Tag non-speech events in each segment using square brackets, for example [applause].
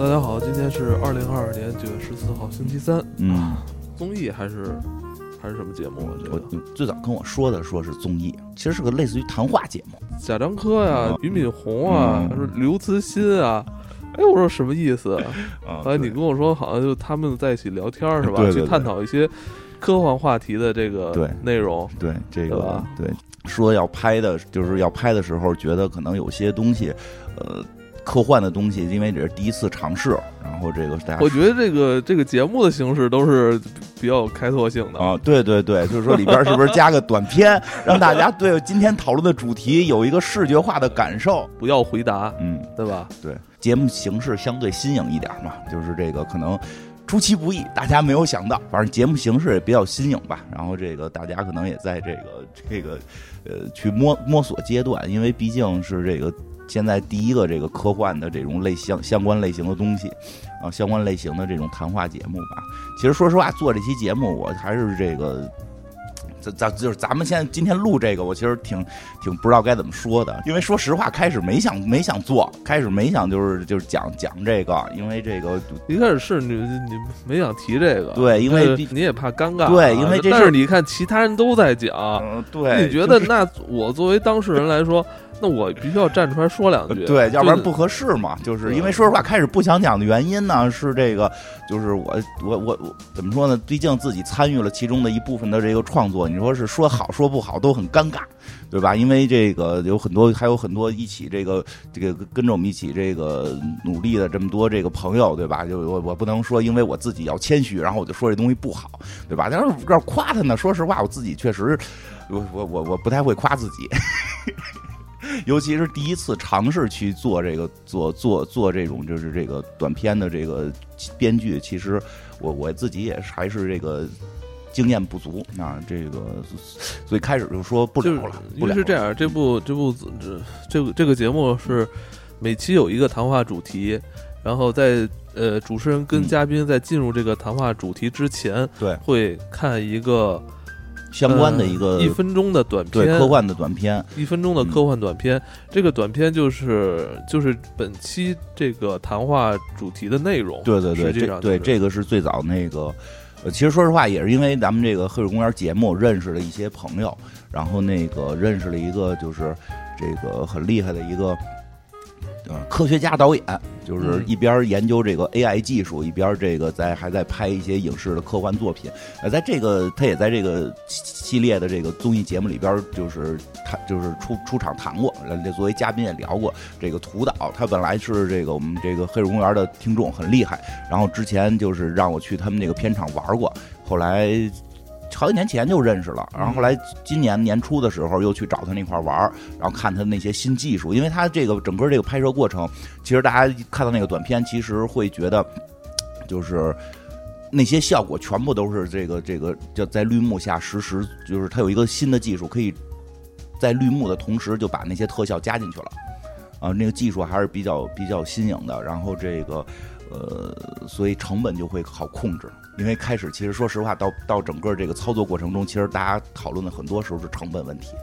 大家好，今天是二零二二年九月十四号，星期三。嗯，综艺还是还是什么节目啊？这我个最早跟我说的说是综艺，其实是个类似于谈话节目。贾樟柯呀嗯、俞敏洪啊、嗯说刘慈欣啊。哎，我说什么意思？[laughs] 啊后来你跟我说，好像就他们在一起聊天儿是吧？对对对去探讨一些科幻话题的这个内容。对这个对说要拍的，就是要拍的时候，觉得可能有些东西，呃，科幻的东西，因为这是第一次尝试，然后这个大家我觉得这个这个节目的形式都是比较开拓性的。啊，对对对，就是说里边是不是加个短片，让大家对今天讨论的主题有一个视觉化的感受？不要回答，嗯，对吧？对，节目形式相对新颖一点嘛，就是这个可能出其不意，大家没有想到，反正节目形式也比较新颖吧。然后这个大家可能也在这个这个呃去摸摸索阶段，因为毕竟是这个现在第一个这个科幻的这种类相相关类型的东西啊，相关类型的这种谈话节目吧。其实说实话，做这期节目我还是这个。咱咱就是咱们现在今天录这个，我其实挺挺不知道该怎么说的，因为说实话，开始没想没想做，开始没想就是就是讲讲这个，因为这个一开始是你你没想提这个，对因为你也怕尴尬啊，对因为这是但是你看其他人都在讲，嗯对，你觉得那我作为当事人来说，那我必须要站出来说两句，对，要不然不合适嘛。就是因为说实话，开始不想讲的原因呢，是这个，就是我我我我怎么说呢？毕竟自己参与了其中的一部分的这个创作，你说是说好说不好都很尴尬，对吧？因为这个有很多还有很多一起这个这个跟着我们一起这个努力的这么多这个朋友，对吧？就我我不能说因为我自己要谦虚，然后我就说这东西不好，对吧？但是要夸他呢，说实话，我自己确实，我我我我不太会夸自己。尤其是第一次尝试去做这个做做做这种就是这个短片的这个编剧，其实我我自己也是还是这个经验不足啊，这个所以开始就说不聊了，不聊了是这样，这部这部这这个这个节目是每期有一个谈话主题，然后在呃主持人跟嗯。嘉宾在进入这个谈话主题之前，对。会看一个相关的一呃个一分钟的短片，对科幻的短片，一分钟的科幻短片，这个短片就是就是本期这个谈话主题的内容。对对对，这对这个是最早那个。呃，其实说实话，也是因为咱们这个黑水公园节目认识了一些朋友，然后那个认识了一个就是这个很厉害的一个呃科学家导演，就是嗯一边研究这个 AI 技术，一边这个在还在拍一些影视的科幻作品。呃，在这个他也在这个系系列的这个综艺节目里边，就是他就是出出场谈过，呃作为嘉宾也聊过这个图导，他本来是这个我们这个黑水公园的听众，很厉害。然后之前就是让我去他们那个片场玩过，后来好几年前就认识了。然后后来今年年初的时候又去找他那块玩儿，然后看他那些新技术，因为他这个整个这个拍摄过程，其实大家看到那个短片，其实会觉得就是。那些效果全部都是这个这个叫在绿幕下实时，就是它有一个新的技术，可以在绿幕的同时就把那些特效加进去了。啊，那个技术还是比较比较新颖的，然后这个呃，所以成本就会好控制。因为开始其实说实话，到到整个这个操作过程中，其实大家讨论的很多时候是成本问题，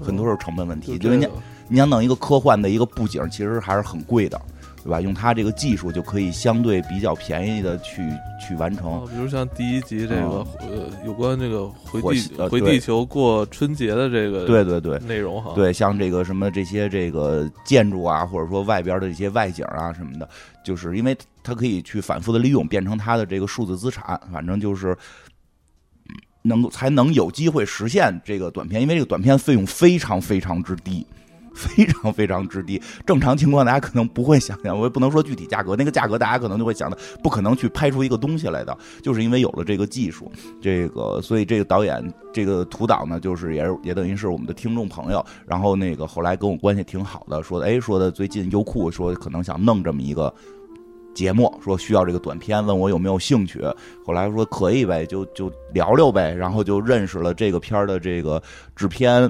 很多时候成本问题。因为你你想弄一个科幻的一个布景，其实还是很贵的，对吧？用它这个技术就可以相对比较便宜的去去完成。哦，比如像第一集这个、哦呃，有关这个回地呃回地球过春节的这个对对对，内容哈，对，像这个什么这些这个建筑啊，或者说外边的这些外景啊什么的，就是因为它可以去反复的利用，变成它的这个数字资产，反正就是嗯能够才能有机会实现这个短片，因为这个短片费用非常非常之低。非常非常之低，正常情况大家可能不会想象，我也不能说具体价格，那个价格大家可能就会想的，不可能去拍出一个东西来的，就是因为有了这个技术，这个所以这个导演这个图导呢，就是也是也等于是我们的听众朋友，然后那个后来跟我关系挺好的，说哎说的最近优酷说可能想弄这么一个节目，说需要这个短片，问我有没有兴趣，后来说可以呗，就就聊聊呗，然后就认识了这个片儿的这个制片。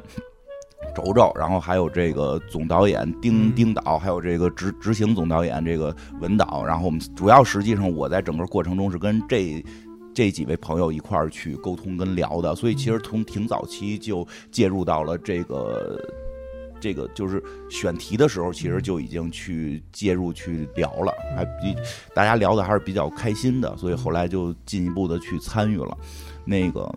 轴轴，然后还有这个总导演丁嗯丁导，还有这个执执行总导演这个文导，然后我们主要实际上我在整个过程中是跟这这几位朋友一块儿去沟通跟聊的，所以其实从挺早期就介入到了这个这个就是选题的时候，其实就已经去介入去聊了，还比大家聊的还是比较开心的，所以后来就进一步的去参与了。那个，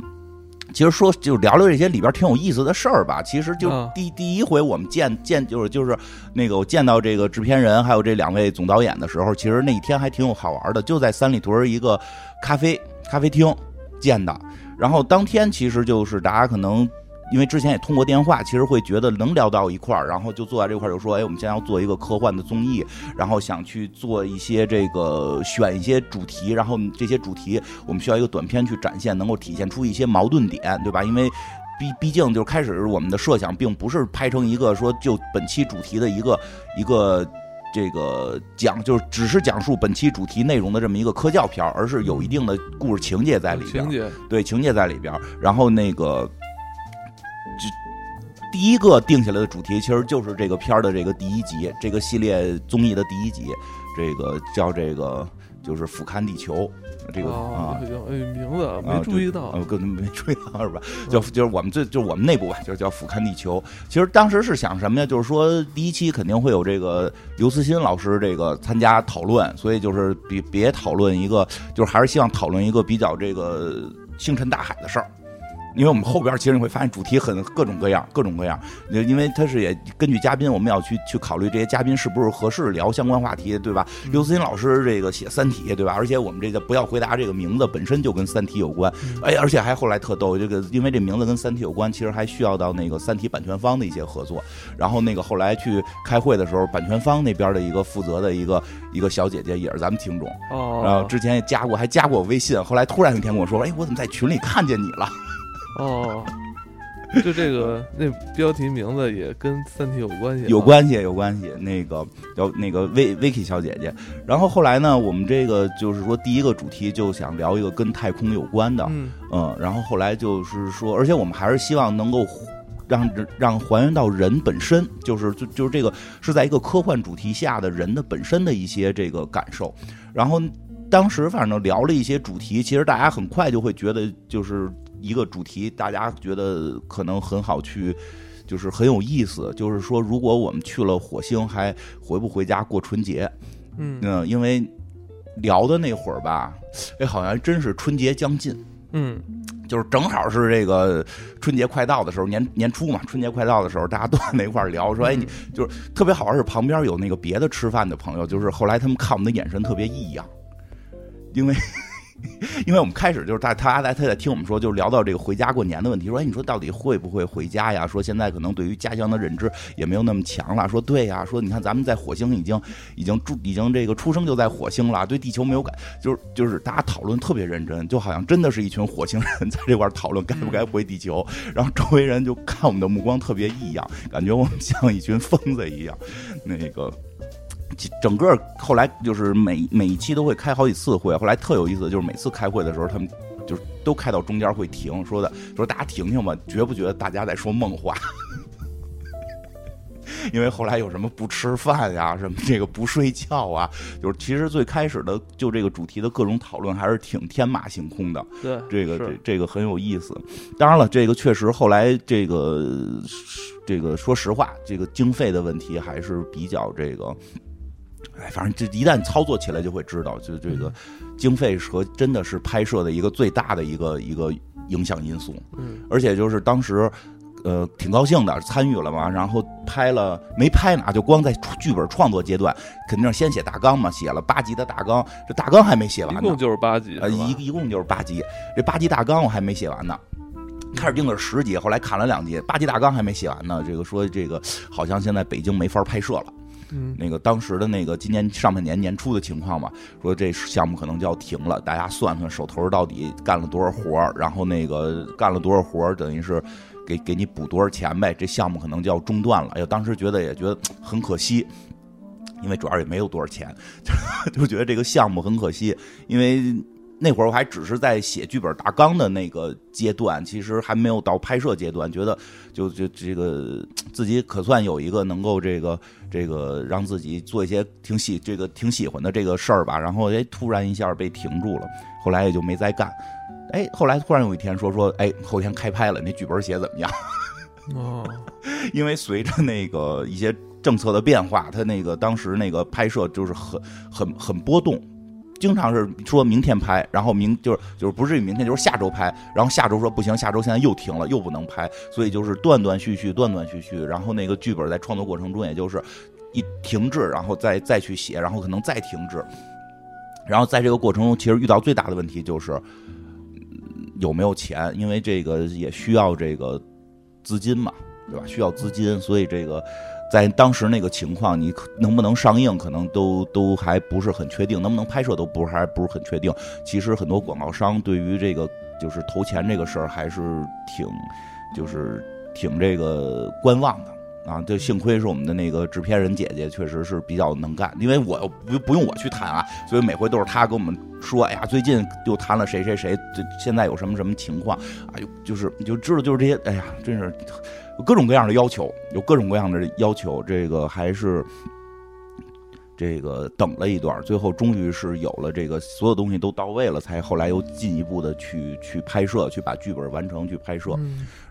其实说就聊聊这些里边挺有意思的事儿吧。其实就啊第第一回我们见见就是就是那个我见到这个制片人还有这两位总导演的时候，其实那一天还挺有好玩的，就在三里屯一个咖啡咖啡厅见的。然后当天其实就是大家可能因为之前也通过电话，其实会觉得能聊到一块儿，然后就坐在这块儿就说，哎，我们现在要做一个科幻的综艺，然后想去做一些这个选一些主题，然后这些主题我们需要一个短片去展现，能够体现出一些矛盾点，对吧？因为毕毕竟就是开始我们的设想并不是拍成一个说就本期主题的一个一个。这个讲就是只是讲述本期主题内容的这么一个科教片儿，而是有一定的故事情节在里边儿情。节，对情节在里边儿。然后那个，这第一个定下来的主题其实就是这个片儿的这个第一集，这个系列综艺的第一集，这个叫这个就是俯瞰地球，这个啊。哎名字啊没注意到啊，根本没注意到是吧？就就是我们这就是我们内部吧，就是叫俯瞰地球。其实当时是想什么呀？就是说第一期肯定会有这个刘慈欣老师这个参加讨论，所以就是别别讨论一个，就是还是希望讨论一个比较这个星辰大海的事儿。因为我们后边其实你会发现主题很各种各样，各种各样。呃因为它是也根据嘉宾，我们要去去考虑这些嘉宾是不是合适聊相关话题，对吧？刘慈欣老师这个写《三体》，对吧？而且我们这个不要回答这个名字本身就跟《三体》有关，哎，而且还后来特逗，这个因为这名字跟《三体》有关，其实还需要到那个《三体》版权方的一些合作。然后那个后来去开会的时候，版权方那边的一个负责的一个一个小姐姐也是咱们听众，哦，然后之前也加过，还加过我微信。后来突然有一天跟我说，哎，我怎么在群里看见你了？哦，[laughs] 就这个那标题名字也跟《三体》有关系，有关系，有关系。那个叫那个 V Vicky 小姐姐。然后后来呢，我们这个就是说第一个主题就想聊一个跟太空有关的，嗯嗯，然后后来就是说，而且我们还是希望能够让让还原到人本身，就是就就是这个是在一个科幻主题下的人的本身的一些这个感受。然后当时反正聊了一些主题，其实大家很快就会觉得就是一个主题，大家觉得可能很好去。就是很有意思，就是说，如果我们去了火星，还回不回家过春节？嗯嗯，因为聊的那会儿吧，[laughs] 哎，好像真是春节将近，嗯就是正好是这个春节快到的时候，年年初嘛，春节快到的时候，大家都在那块儿聊，说，哎，你就是特别好玩，是旁边有那个别的吃饭的朋友，就是后来他们看我们的眼神特别异样，因为。[laughs] 因为我们开始就是他他在他在听我们说，就聊到这个回家过年的问题，说哎，你说到底会不会回家呀？说现在可能对于家乡的认知也没有那么强了。说对呀，说你看咱们在火星已经已经住已经这个出生就在火星了，对地球没有感，就是就是大家讨论特别认真，就好像真的是一群火星人在这块讨论该不该回地球，然后周围人就看我们的目光特别异样，感觉我们像一群疯子一样，那个。整个后来就是每每一期都会开好几次会，后来特有意思，就是每次开会的时候，他们就是都开到中间会停，说的说大家停停吧，觉不觉得大家在说梦话？[laughs] 因为后来有什么不吃饭呀，什么这个不睡觉啊，就是其实最开始的就这个主题的各种讨论还是挺天马行空的，对，这个这这个很有意思。当然了，这个确实后来这个这个说实话，这个经费的问题还是比较这个。哎，反正这一旦操作起来就会知道，就这个经费和真的是拍摄的一个最大的一个一个影响因素。嗯而且就是当时，呃，挺高兴的，参与了嘛，然后拍了没拍呢，就光在剧本创作阶段，肯定是先写大纲嘛，写了八集的大纲，这大纲还没写完呢，一共就是八集，呃，一一共就是八集，这八集大纲我还没写完呢。开始定的是十集，后来砍了两集，八集大纲还没写完呢。这个说这个好像现在北京没法拍摄了。嗯那个当时的那个今年上半年年初的情况嘛，说这项目可能就要停了，大家算算手头到底干了多少活儿，然后那个干了多少活儿，等于是给给你补多少钱呗，这项目可能就要中断了。哎呦，当时觉得也觉得很可惜，因为主要也没有多少钱，[laughs] 就觉得这个项目很可惜，因为。那会儿我还只是在写剧本大纲的那个阶段，其实还没有到拍摄阶段，觉得就就这个 [tsk] 自己可算有一个能够这个这个让自己做一些挺喜这个挺喜欢的这个事儿吧，然后哎突然一下被停住了，后来也就没再干。哎，后来突然有一天说说，哎，后天开拍了，那剧本写怎么样？哦，[laughs] 因为随着那个 [laughs] 一些政策的变化，他那个当时那个拍摄就是很很很波动。经常是说明天拍，然后明就是就是不至于明天，就是下周拍，然后下周说不行，下周现在又停了，又不能拍，所以就是断断续续，断断续续，然后那个剧本在创作过程中，也就是一停滞，然后再再去写，然后可能再停滞，然后在这个过程中，其实遇到最大的问题就是有没有钱，因为这个也需要这个资金嘛，对吧？需要资金，所以这个。在当时那个情况，你能不能上映，可能都都还不是很确定；能不能拍摄，都不是还不是很确定。其实很多广告商对于这个就是投钱这个事儿，还是挺就是挺这个观望的啊。这幸亏是我们的那个制片人姐姐，确实是比较能干。因为我不不用我去谈啊，所以每回都是她跟我们说：“哎呀，最近又谈了谁谁谁，这现在有什么什么情况哎呦？”就是你就知道，就是这些。哎呀，真是。各种各样的要求，有各种各样的要求，这个还是这个等了一段，最后终于是有了这个所有东西都到位了，才后来又进一步的去去拍摄，去把剧本完成，去拍摄。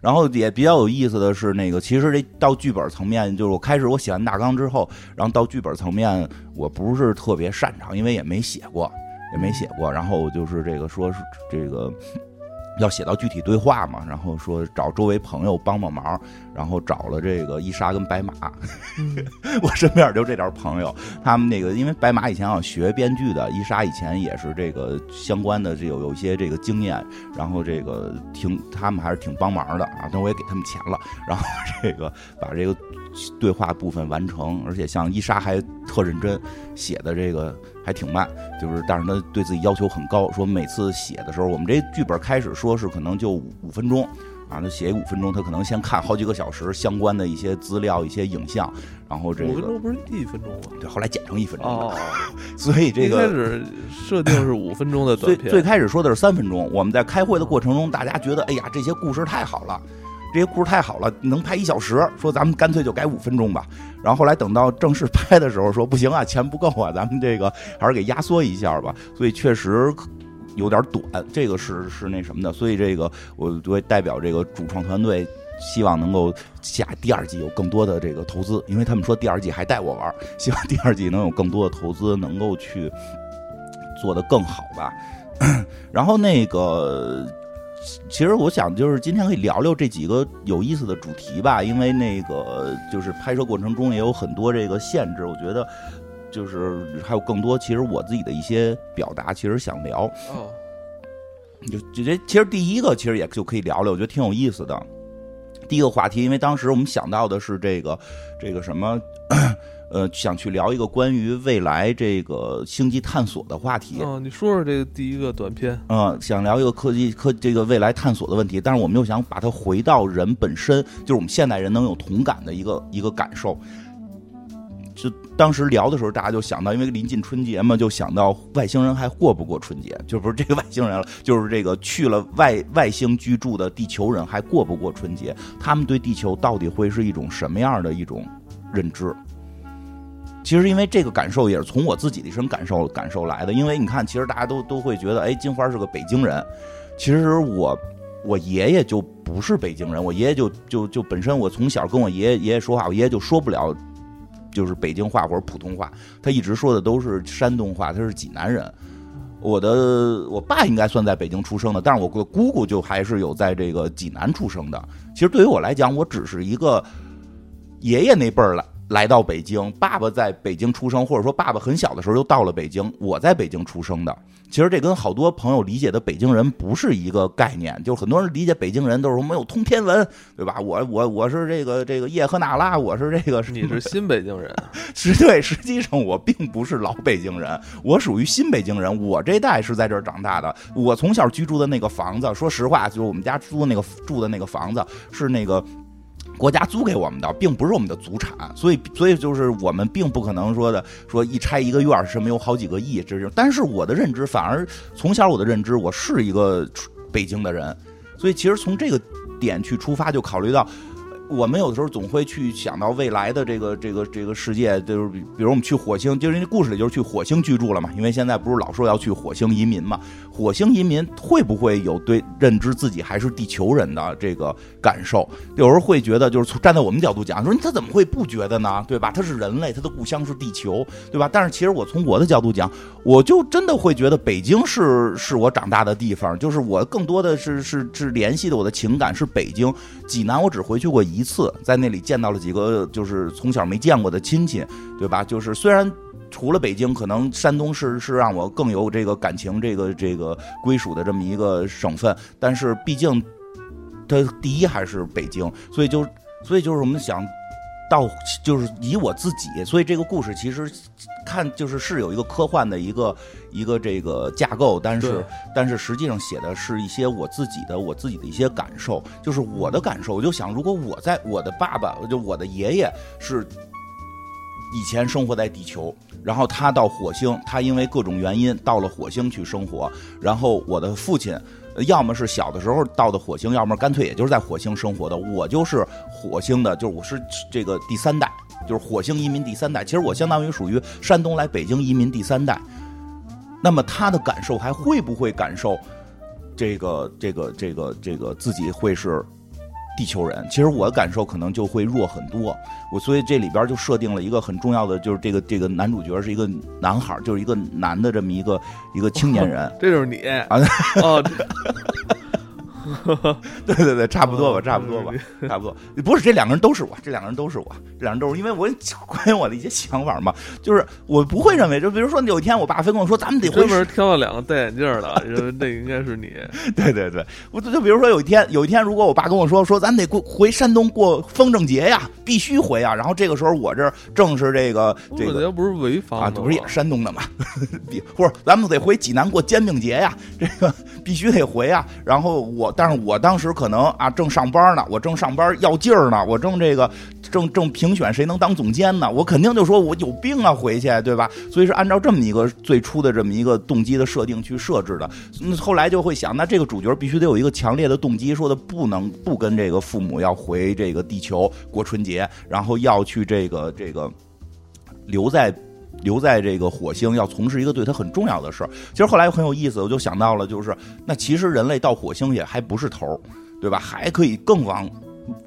然后也比较有意思的是，那个其实这到剧本层面，就是我开始我写完大纲之后，然后到剧本层面，我不是特别擅长，因为也没写过，也没写过。然后就是这个说是这个。要写到具体对话嘛，然后说找周围朋友帮帮忙，然后找了这个伊莎跟白马，[laughs] 我身边就这点朋友，他们那个因为白马以前要学编剧的，伊莎以前也是这个相关的，这有有一些这个经验，然后这个挺他们还是挺帮忙的啊，但我也给他们钱了，[laughs] 然后这个把这个对话部分完成，而且像伊莎还特认真写的这个。还挺慢，就是，但是他对自己要求很高，说每次写的时候，我们这剧本开始说是可能就五五分钟，啊，他写五分钟，他可能先看好几个小时相关的一些资料、一些影像，然后这个五分钟不是一分钟吗？对，后来剪成一分钟了。[laughs] 所以这个开始设定是五分钟的短片，最开始说的是三分钟。我们在开会的过程中，大家觉得，哎呀，这些故事太好了。这些故事太好了，能拍一小时。说咱们干脆就改五分钟吧。然后后来等到正式拍的时候，说不行啊，钱不够啊，咱们这个还是给压缩一下吧。所以确实有点短，这个是是那什么的。所以这个我会代表这个主创团队，希望能够下第二季有更多的这个投资，因为他们说第二季还带我玩，希望第二季能有更多的投资，能够去做得更好吧。然后那个。其实我想，就是今天可以聊聊这几个有意思的主题吧，因为那个就是拍摄过程中也有很多这个限制，我觉得就是还有更多，其实我自己的一些表达，其实想聊。哦，就就这，其实第一个其实也就可以聊聊，我觉得挺有意思的。第一个话题，因为当时我们想到的是这个这个什么。呃，想去聊一个关于未来这个星际探索的话题。嗯，你说说这个第一个短片。嗯，想聊一个科技科这个未来探索的问题，但是我们又想把它回到人本身，就是我们现代人能有同感的一个一个感受。就当时聊的时候，大家就想到，因为临近春节嘛，就想到外星人还过不过春节？就不是这个外星人了，[laughs] 就是这个去了外外星居住的地球人还过不过春节？他们对地球到底会是一种什么样的一种认知？其实，因为这个感受也是从我自己的一身感受感受来的。因为你看，其实大家都都会觉得，哎，金花是个北京人。其实我我爷爷就不是北京人，我爷爷就就就本身我从小跟我爷爷爷爷说话，我爷爷就说不了就是北京话或者普通话，他一直说的都是山东话，他是济南人。我的我爸应该算在北京出生的，但是我的姑姑就还是有在这个济南出生的。其实对于我来讲，我只是一个爷爷那辈儿了。来到北京，爸爸在北京出生，或者说爸爸很小的时候就到了北京。我在北京出生的，其实这跟好多朋友理解的北京人不是一个概念。就是很多人理解北京人都是什么有通天文，对吧？我我我是这个这个叶赫那拉，我是这个。你是新北京人？[laughs] 是对，实际上我并不是老北京人，我属于新北京人。我这代是在这儿长大的。我从小居住的那个房子，说实话，就是我们家租的那个住的那个房子是那个。国家租给我们的，并不是我们的祖产，所以，所以就是我们并不可能说的说一拆一个院儿是没有好几个亿，这是。但是我的认知反而从小我的认知，我是一个北京的人，所以其实从这个点去出发，就考虑到我们有的时候总会去想到未来的这个这个这个世界，就是比如我们去火星，就是因为故事里就是去火星居住了嘛。因为现在不是老说要去火星移民嘛，火星移民会不会有对认知自己还是地球人的这个感受？有时候会觉得，就是从站在我们角度讲，说他怎么会不觉得呢？对吧？他是人类，他的故乡是地球，对吧？但是其实我从我的角度讲，我就真的会觉得北京是是我长大的地方，就是我更多的是是是联系的我的情感是北京，济南我只回去过一。一次在那里见到了几个就是从小没见过的亲戚，对吧？就是虽然除了北京，可能山东是是让我更有这个感情、这个这个归属的这么一个省份，但是毕竟它第一还是北京，所以就所以就是我们想。到就是以我自己，所以这个故事其实看就是是有一个科幻的一个一个这个架构，但是但是实际上写的是一些我自己的我自己的一些感受，就是我的感受。我就想，如果我在我的爸爸就我的爷爷是以前生活在地球，然后他到火星，他因为各种原因到了火星去生活，然后我的父亲。要么是小的时候到的火星，要么干脆也就是在火星生活的。我就是火星的，就是我是这个第三代，就是火星移民第三代。其实我相当于属于山东来北京移民第三代。那么他的感受还会不会感受这个这个这个这个自己会是？地球人，其实我的感受可能就会弱很多。我所以这里边就设定了一个很重要的，就是这个这个男主角是一个男孩，就是一个男的这么一个一个青年人。这就是你啊？哦。[laughs] 对对对，差不多吧，差不多吧，差不多。不是这两个人都是我，这两个人都是我，这两个人都是因为我关于我的一些想法嘛，就是我不会认为，就比如说有一天我爸非跟我说，咱们得专门挑了两个戴眼镜的，[laughs] 认为那应该是你。[laughs] 对对对，我就就比如说有一天，有一天如果我爸跟我说说咱们得过回山东过风筝节呀，必须回啊，然后这个时候我这正是这个这个不是潍坊啊，不是也是山东的嘛，不是咱们得回济南过煎饼节呀，这个必须得回啊，然后我。但是我当时可能啊正上班呢，我正上班要劲儿呢，我正这个正正评选谁能当总监呢，我肯定就说我有病啊回去，对吧？所以是按照这么一个最初的这么一个动机的设定去设置的。后来就会想，那这个主角必须得有一个强烈的动机，说的不能不跟这个父母要回这个地球过春节，然后要去这个这个留在。留在这个火星，要从事一个对他很重要的事儿。其实后来很有意思，我就想到了，就是那其实人类到火星也还不是头儿对吧？还可以更往。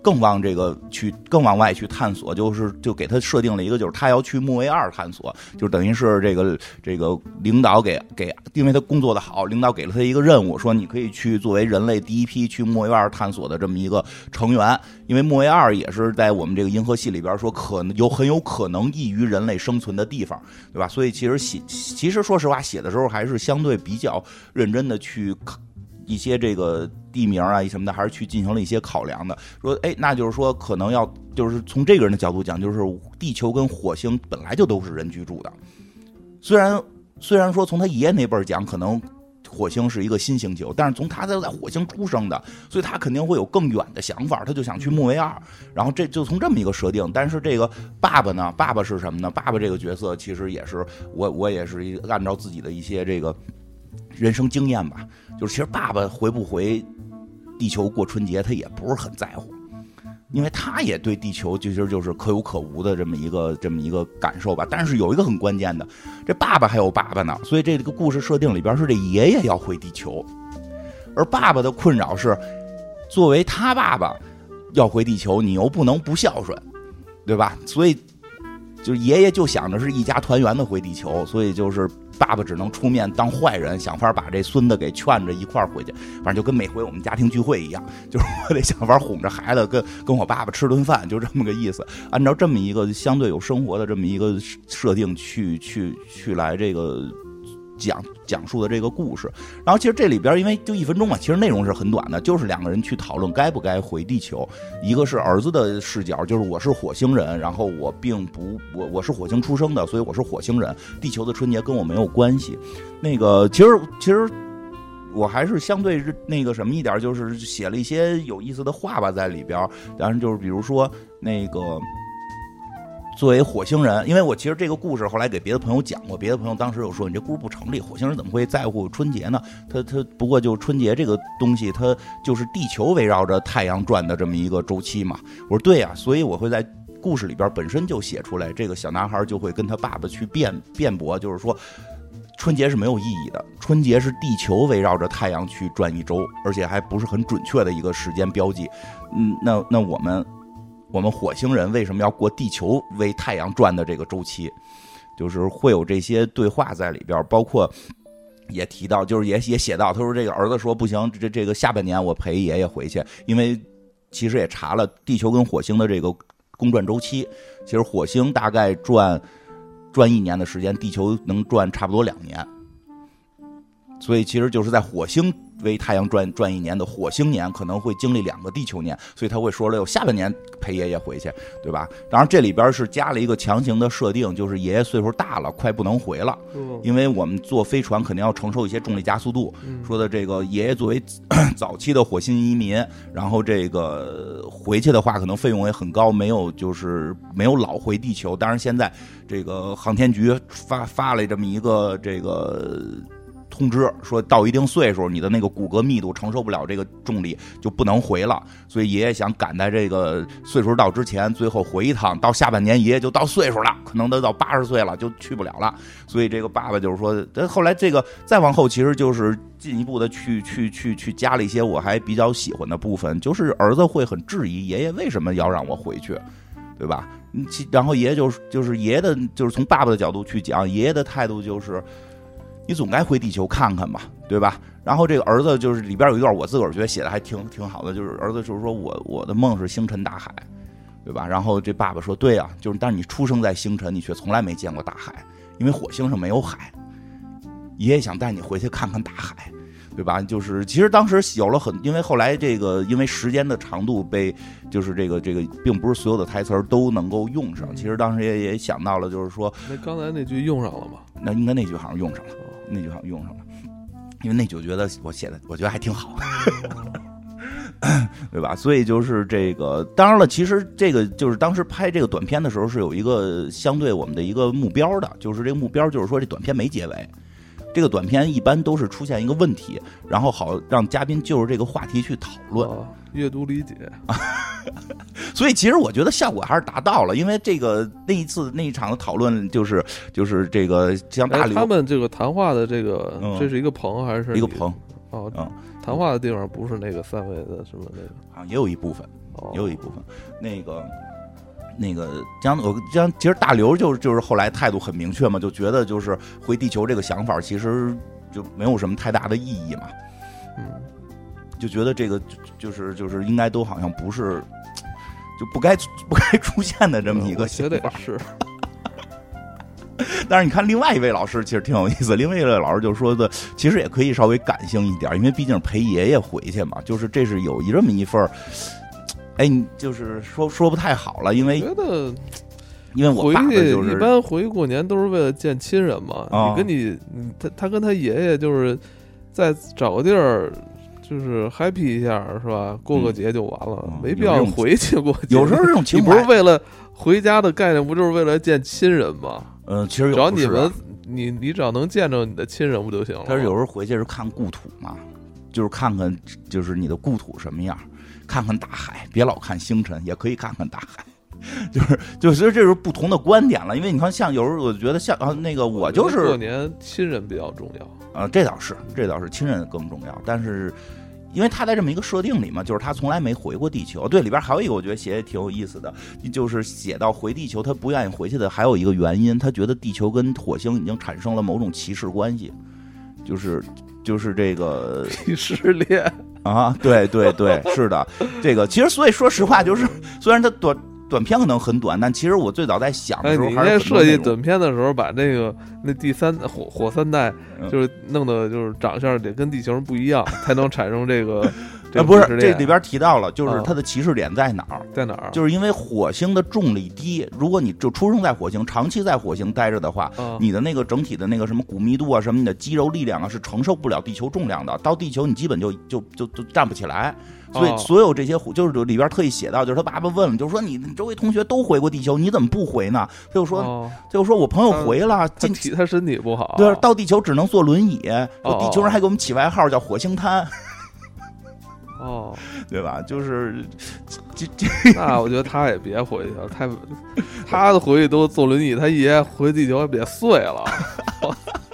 更往这个去，更往外去探索，就是就给他设定了一个，就是他要去木卫二探索，就等于是这个这个领导给给，因为他工作的好，领导给了他一个任务，说你可以去作为人类第一批去木卫二探索的这么一个成员，因为木卫二也是在我们这个银河系里边说可能有很有可能易于人类生存的地方，对吧？所以其实写其实说实话写的时候还是相对比较认真的去。一些这个地名啊什么的，还是去进行了一些考量的。说，哎，那就是说，可能要就是从这个人的角度讲，就是地球跟火星本来就都是人居住的。虽然虽然说从他爷爷那辈儿讲，可能火星是一个新星球，但是从他在在火星出生的，所以他肯定会有更远的想法，他就想去木卫二。然后这就从这么一个设定。但是这个爸爸呢，爸爸是什么呢？爸爸这个角色其实也是我，我也是按照自己的一些这个。人生经验吧，就是其实爸爸回不回地球过春节，他也不是很在乎，因为他也对地球其实就是可有可无的这么一个这么一个感受吧。但是有一个很关键的，这爸爸还有爸爸呢，所以这个故事设定里边是这爷爷要回地球，而爸爸的困扰是，作为他爸爸要回地球，你又不能不孝顺，对吧？所以就爷爷就想着是一家团圆的回地球，所以就是。爸爸只能出面当坏人，想法把这孙子给劝着一块儿回去。反正就跟每回我们家庭聚会一样，就是我得想法哄着孩子跟跟我爸爸吃顿饭，就这么个意思。按照这么一个相对有生活的这么一个设定去去去来这个。讲讲述的这个故事，然后其实这里边因为就一分钟嘛，其实内容是很短的，就是两个人去讨论该不该回地球。一个是儿子的视角，就是我是火星人，然后我并不我我是火星出生的，所以我是火星人，地球的春节跟我没有关系。那个其实其实我还是相对那个什么一点，就是写了一些有意思的话吧在里边，当然就是比如说那个。作为火星人，因为我其实这个故事后来给别的朋友讲过，别的朋友当时有说你这故事不成立，火星人怎么会在乎春节呢？他他不过就春节这个东西，它就是地球围绕着太阳转的这么一个周期嘛。我说对呀、所以我会在故事里边本身就写出来，这个小男孩就会跟他爸爸去辩辩驳，就是说。春节是没有意义的，春节是地球围绕着太阳去转一周，而且还不是很准确的一个时间标记。嗯，那那我们我们火星人为什么要过地球为太阳转的这个周期？就是会有这些对话在里边，包括也提到，就是也也写到，他说这个儿子说不行，这这个下半年我陪爷爷回去，因为其实也查了地球跟火星的这个公转周期，其实火星大概转转一年的时间，地球能转差不多两年，所以其实就是在火星为太阳转转一年的火星年，可能会经历两个地球年，所以他会说了，有下半年陪爷爷回去，对吧？当然这里边是加了一个强行的设定，就是爷爷岁数大了，快不能回了。嗯因为我们坐飞船肯定要承受一些重力加速度。嗯说的这个爷爷作为 [coughs] 早期的火星移民，然后这个回去的话，可能费用也很高，没有就是没有老回地球。当然现在这个航天局发发了这么一个这个。通知说到一定岁数，你的那个骨骼密度承受不了这个重力，就不能回了。所以爷爷想赶在这个岁数到之前，最后回一趟。到下半年，爷爷就到岁数了，可能都到 [laughs] 八十岁了，就去不了了。所以这个爸爸就是说，呃后来这个再往后，其实就是进一步的去去去去加了一些我还比较喜欢的部分，就是儿子会很质疑爷爷为什么要让我回去，对吧？其然后爷爷就是就是爷爷的，就是从爸爸的角度去讲，爷爷的态度就是，你总该回地球看看吧，对吧？然后这个儿子就是里边有一段我自个儿觉得写的还挺挺好的，就是儿子就是说我我的梦是星辰大海，对吧？然后这爸爸说对啊，就是但是你出生在星辰，你却从来没见过大海，因为火星上没有海。爷爷想带你回去看看大海，对吧？就是其实当时有了很，因为后来这个因为时间的长度被，就是这个这个，并不是所有的台词儿都能够用上。其实当时也也想到了，就是说，那刚才那句用上了吗？那应该那句好像用上了，哦那句好用上了，因为那句觉得我写的，我觉得还挺好。[laughs] 对吧？所以就是这个，当然了，其实这个就是当时拍这个短片的时候是有一个相对我们的一个目标的，就是这个目标就是说这短片没结尾，这个短片一般都是出现一个问题，然后好让嘉宾就着这个话题去讨论。哦阅读理解，所以其实我觉得效果还是达到了，因为这个那一次那一场的讨论就是就是这个像大哎，刘他们这个谈话的这个嗯，这是一个棚还是你一个棚哦嗯？谈话的地方不是那个三维的什么那个？啊，也有一部分。哦，也有一部分。那个那个江我江其实大刘就是就是后来态度很明确嘛，就觉得就是回地球这个想法其实就没有什么太大的意义嘛，嗯，就觉得这个就就是就是应该都好像不是。就不该不该出现的这么一个我想法是，[laughs] 但是你看另外一位老师其实挺有意思，另外一位老师就说的，其实也可以稍微感性一点，因为毕竟陪爷爷回去嘛，就是这是有一这么一份儿，哎，你就是说说不太好了，因为觉得因为我回爸就是一般回去过年都是为了见亲人嘛。啊你跟你你他他跟他爷爷就是再找个地儿。就是 happy 一下是吧？过个节就完了，嗯没必要回去过节。有时候这种情你不是，为了回家的概念，不就是为了见亲人吗？嗯，其实有只要你们，你你只要能见着你的亲人不就行了吗？他是有时候回去是看故土嘛，就是看看就是你的故土什么样，看看大海，别老看星辰，也可以看看大海。[laughs] 就是就是这是不同的观点了，因为你看，像有时候我觉得像啊那个我就觉得过是年亲人比较重要。啊，这倒是这倒是亲人更重要，但是因为他在这么一个设定里嘛，就是他从来没回过地球。对，里边还有一个我觉得写的挺有意思的，就是写到回地球他不愿意回去的还有一个原因，他觉得地球跟火星已经产生了某种歧视关系，就是就是这个 [laughs] 歧视链，啊，对对对，是的，这个其实所以说实话，就是虽然它短短片可能很短，但其实我最早在想的哎，时候还是设计短片的时候，把那个那第三火火三代嗯就是弄的，就是长相得跟地球人不一样，才能产生这个。这呃，个不是这里边提到了，就是啊它的歧视点在哪儿？在哪儿？就是因为火星的重力低，如果你就出生在火星，长期在火星待着的话，啊，你的那个整体的那个什么骨密度啊，什么你的肌肉力量啊，是承受不了地球重量的。到地球你基本就就就就站不起来。所以哦所有这些就是里边特意写到，就是他爸爸问了，就是说你你周围同学都回过地球，你怎么不回呢？他就说，哦他就说我朋友回了，他进体他身体不好，对，到地球只能坐轮椅，地球人还给我们起外号叫火星瘫，哦，对吧？就是这这那我觉得他也别回去了，太他的回去都坐轮椅，他爷回地球也别碎了。[laughs]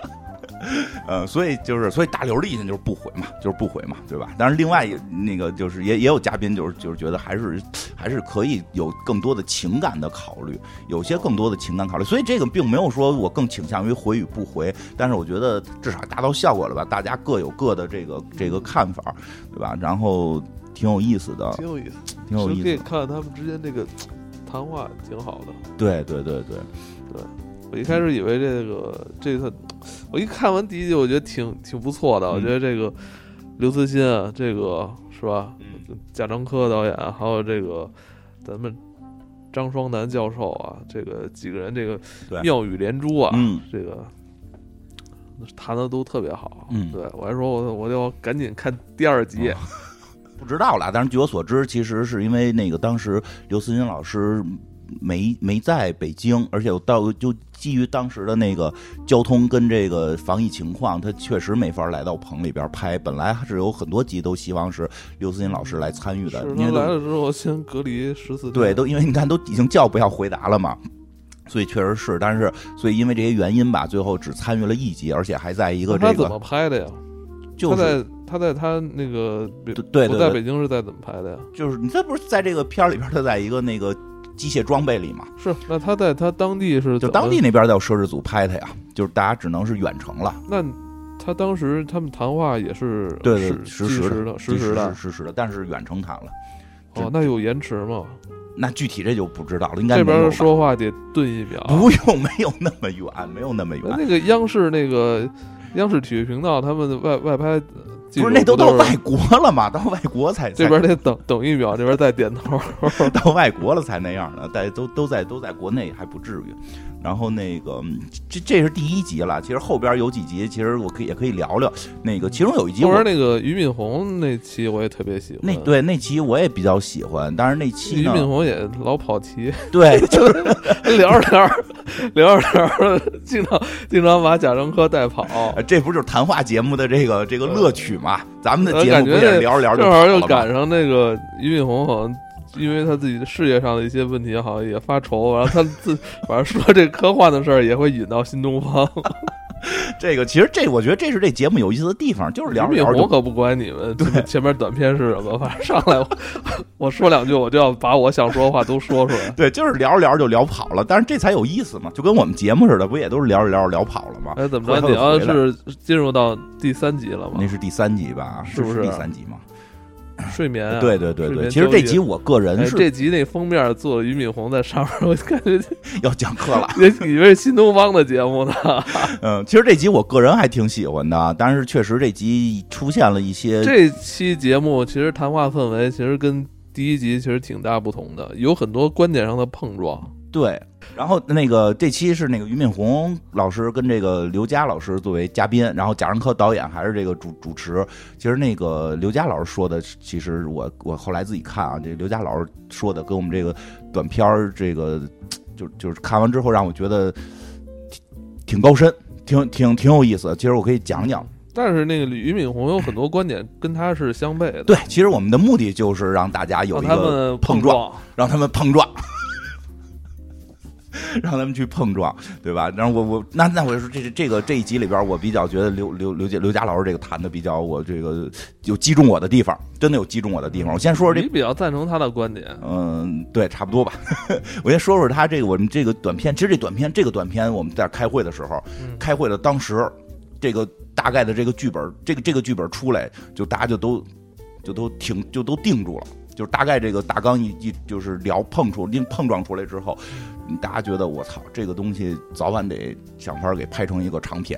呃，所以就是，所以大刘的意见就是不回嘛，就是不回嘛，对吧？但是，另外也那个就是也也有嘉宾就是就是觉得还是还是可以有更多的情感的考虑，有些更多的情感考虑。所以这个并没有说我更倾向于回与不回，但是我觉得至少达到效果了吧，大家各有各的这个这个看法，对吧？然后挺有意思的，挺有意思，挺有意思可以思。看看他们之间这个谈话，挺好的。对对对对对，我一开始以为这个这个，我一看完第一集，我觉得挺挺不错的。嗯我觉得这个刘慈欣啊，这个是吧？嗯贾樟柯导演，还有这个咱们张双南教授啊，这个几个人这个妙语连珠啊，嗯这个谈的都特别好。嗯对我还说我我要赶紧看第二集。哦不知道了，但是据我所知，其实是因为那个当时刘慈欣老师没没在北京，而且我到就基于当时的那个交通跟这个防疫情况，他确实没法来到棚里边拍。本来是有很多集都希望是刘慈欣老师来参与的，是他因为来了之后先隔离十四天。对都因为你看都已经叫不要回答了嘛。所以确实是，但是所以因为这些原因吧，最后只参与了一集，而且还在一个这个他怎么拍的呀？就是他在他在他那个北对对对对，北京是在怎么拍的呀？就是你这不是在这个片儿里边，他在一个那个机械装备里嘛，是，那他在他当地是就当地那边在有摄制组拍他呀，就是大家只能是远程了。那他当时他们谈话也是对对，实实时时的实实时的实时的，但是远程谈了。哦，那有延迟吗？那具体这就不知道了，应该这边说话得顿一秒。不用，没有那么远，没有那么远。那那个央视那个央视体育频道，他们外外拍不是那都到外国了嘛？[laughs] 到外国才这边得等等一秒，这边再点头。[laughs] 到外国了才那样的，大家都都在都在国内还不至于。然后那个嗯这这是第一集了，其实后边有几集，其实我可以也可以聊聊。那个其中有一集我后边那个俞敏洪那期我也特别喜欢。那对那期我也比较喜欢，但是那期，俞敏洪也老跑题，[laughs] 对，就 [laughs] 是聊着聊着聊着聊着，经常经常把贾樟柯带跑。呃 [laughs] 这不就是谈话节目的这个这个乐趣嘛？咱们的呃节目不也聊着聊着正好又赶上那个俞敏洪好像。因为他自己的事业上的一些问题，好像也发愁，然后他自反正说这科幻的事儿也会引到新东方。[laughs] 这个其实这我觉得这是这节目有意思的地方，就是聊着聊着就洪可不管你们对前面短片是什么，反正上来我我说两句，我就要把我想说的话都说出来。[laughs] 对，就是聊着聊着就聊跑了，但是这才有意思嘛，就跟我们节目似的，不也都是聊着聊着聊跑了吗？哎，怎么着？你要是进入到第三集了吗那？是第三集吧？是不是第三集吗？睡眠啊，对对对对，其实这集我个人哎，是这集那封面做俞敏洪在上面，我感觉 [laughs] 要讲课了。也以为是新东方的节目呢。嗯，其实这集我个人还挺喜欢的，但是确实这集出现了一些这期节目其实谈话氛围其实跟第一集其实挺大不同的，有很多观点上的碰撞。对，然后那个这期是那个俞敏洪老师跟这个刘佳老师作为嘉宾，然后贾樟柯导演还是这个主主持。其实那个刘佳老师说的，其实我我后来自己看啊，这刘佳老师说的跟我们这个短片儿这个就就是看完之后让我觉得挺挺高深，挺挺挺有意思。其实我可以讲讲。但是那个俞敏洪有很多观点跟他是相悖的，对，其实我们的目的就是让大家有一个他们碰撞。让他们碰撞，让他们去碰撞，对吧？然后我我那那我就说这这个这一集里边，我比较觉得刘刘刘佳刘佳老师这个谈的比较我这个有击中我的地方，真的有击中我的地方。我先说说这你比较赞成他的观点，嗯，对，差不多吧。[laughs] 我先说说他这个我们这个短片，其实这短片这个短片我们在开会的时候，嗯开会的当时，这个大概的这个剧本，这个这个剧本出来，就大家就都就都停就都定住了。就是大概这个大纲一一就是聊碰出碰碰撞出来之后，大家觉得我操这个东西早晚得想法给拍成一个长片，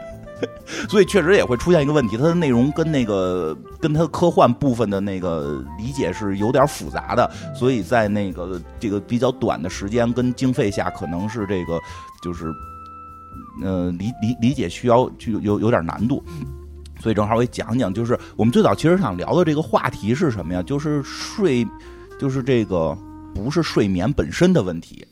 [laughs] 所以确实也会出现一个问题，它的内容跟那个跟它科幻部分的那个理解是有点复杂的，所以在那个这个比较短的时间跟经费下，可能是这个就是呃理理理解需要就有有点难度。所以正好我也讲讲，就是我们最早其实想聊的这个话题是什么呀？就是睡，就是这个不是睡眠本身的问题。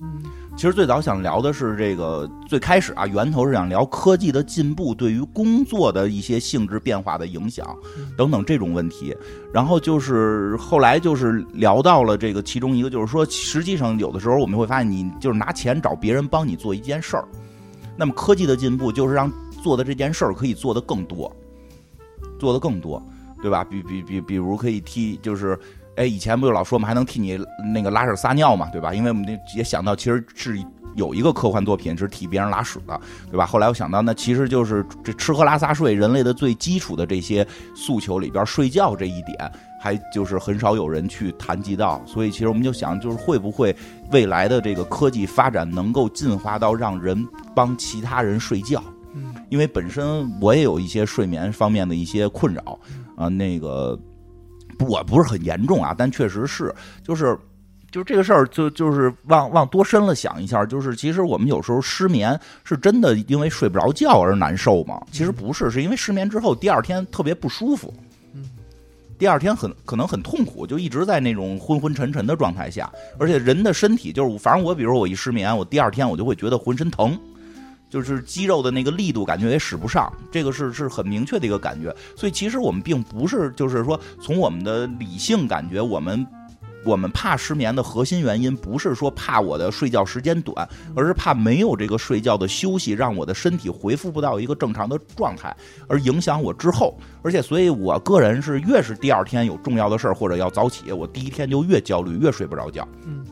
嗯其实最早想聊的是这个，最开始啊，源头是想聊科技的进步对于工作的一些性质变化的影响等等这种问题。然后就是后来就是聊到了这个其中一个，就是说，实际上有的时候我们会发现，你就是拿钱找别人帮你做一件事儿，那么科技的进步就是让做的这件事儿可以做得更多，做得更多，对吧？比比比，比如可以替就是。哎，以前不就老说嘛，还能替你那个拉屎撒尿嘛，对吧？因为我们也想到，其实是有一个科幻作品是替别人拉屎的，对吧？后来我想到，那其实就是这吃喝拉撒睡，人类的最基础的这些诉求里边，睡觉这一点，还就是很少有人去谈及到。所以，其实我们就想，就是会不会未来的这个科技发展能够进化到让人帮其他人睡觉？嗯，因为本身我也有一些睡眠方面的一些困扰啊，那个。不，我不是很严重啊，但确实是，就是，就是这个事儿，就就是往往多深了想一下，就是其实我们有时候失眠是真的因为睡不着觉而难受吗？其实不是，是因为失眠之后第二天特别不舒服，嗯，第二天很可能很痛苦，就一直在那种昏昏沉沉的状态下，而且人的身体就是，反正我比如说我一失眠，我第二天我就会觉得浑身疼。就是肌肉的那个力度感觉也使不上，这个是是很明确的一个感觉。所以其实我们并不是就是说从我们的理性感觉，我们我们怕失眠的核心原因不是说怕我的睡觉时间短，而是怕没有这个睡觉的休息，让我的身体恢复不到一个正常的状态，而影响我之后。而且，所以我个人是越是第二天有重要的事儿或者要早起，我第一天就越焦虑，越睡不着觉。嗯。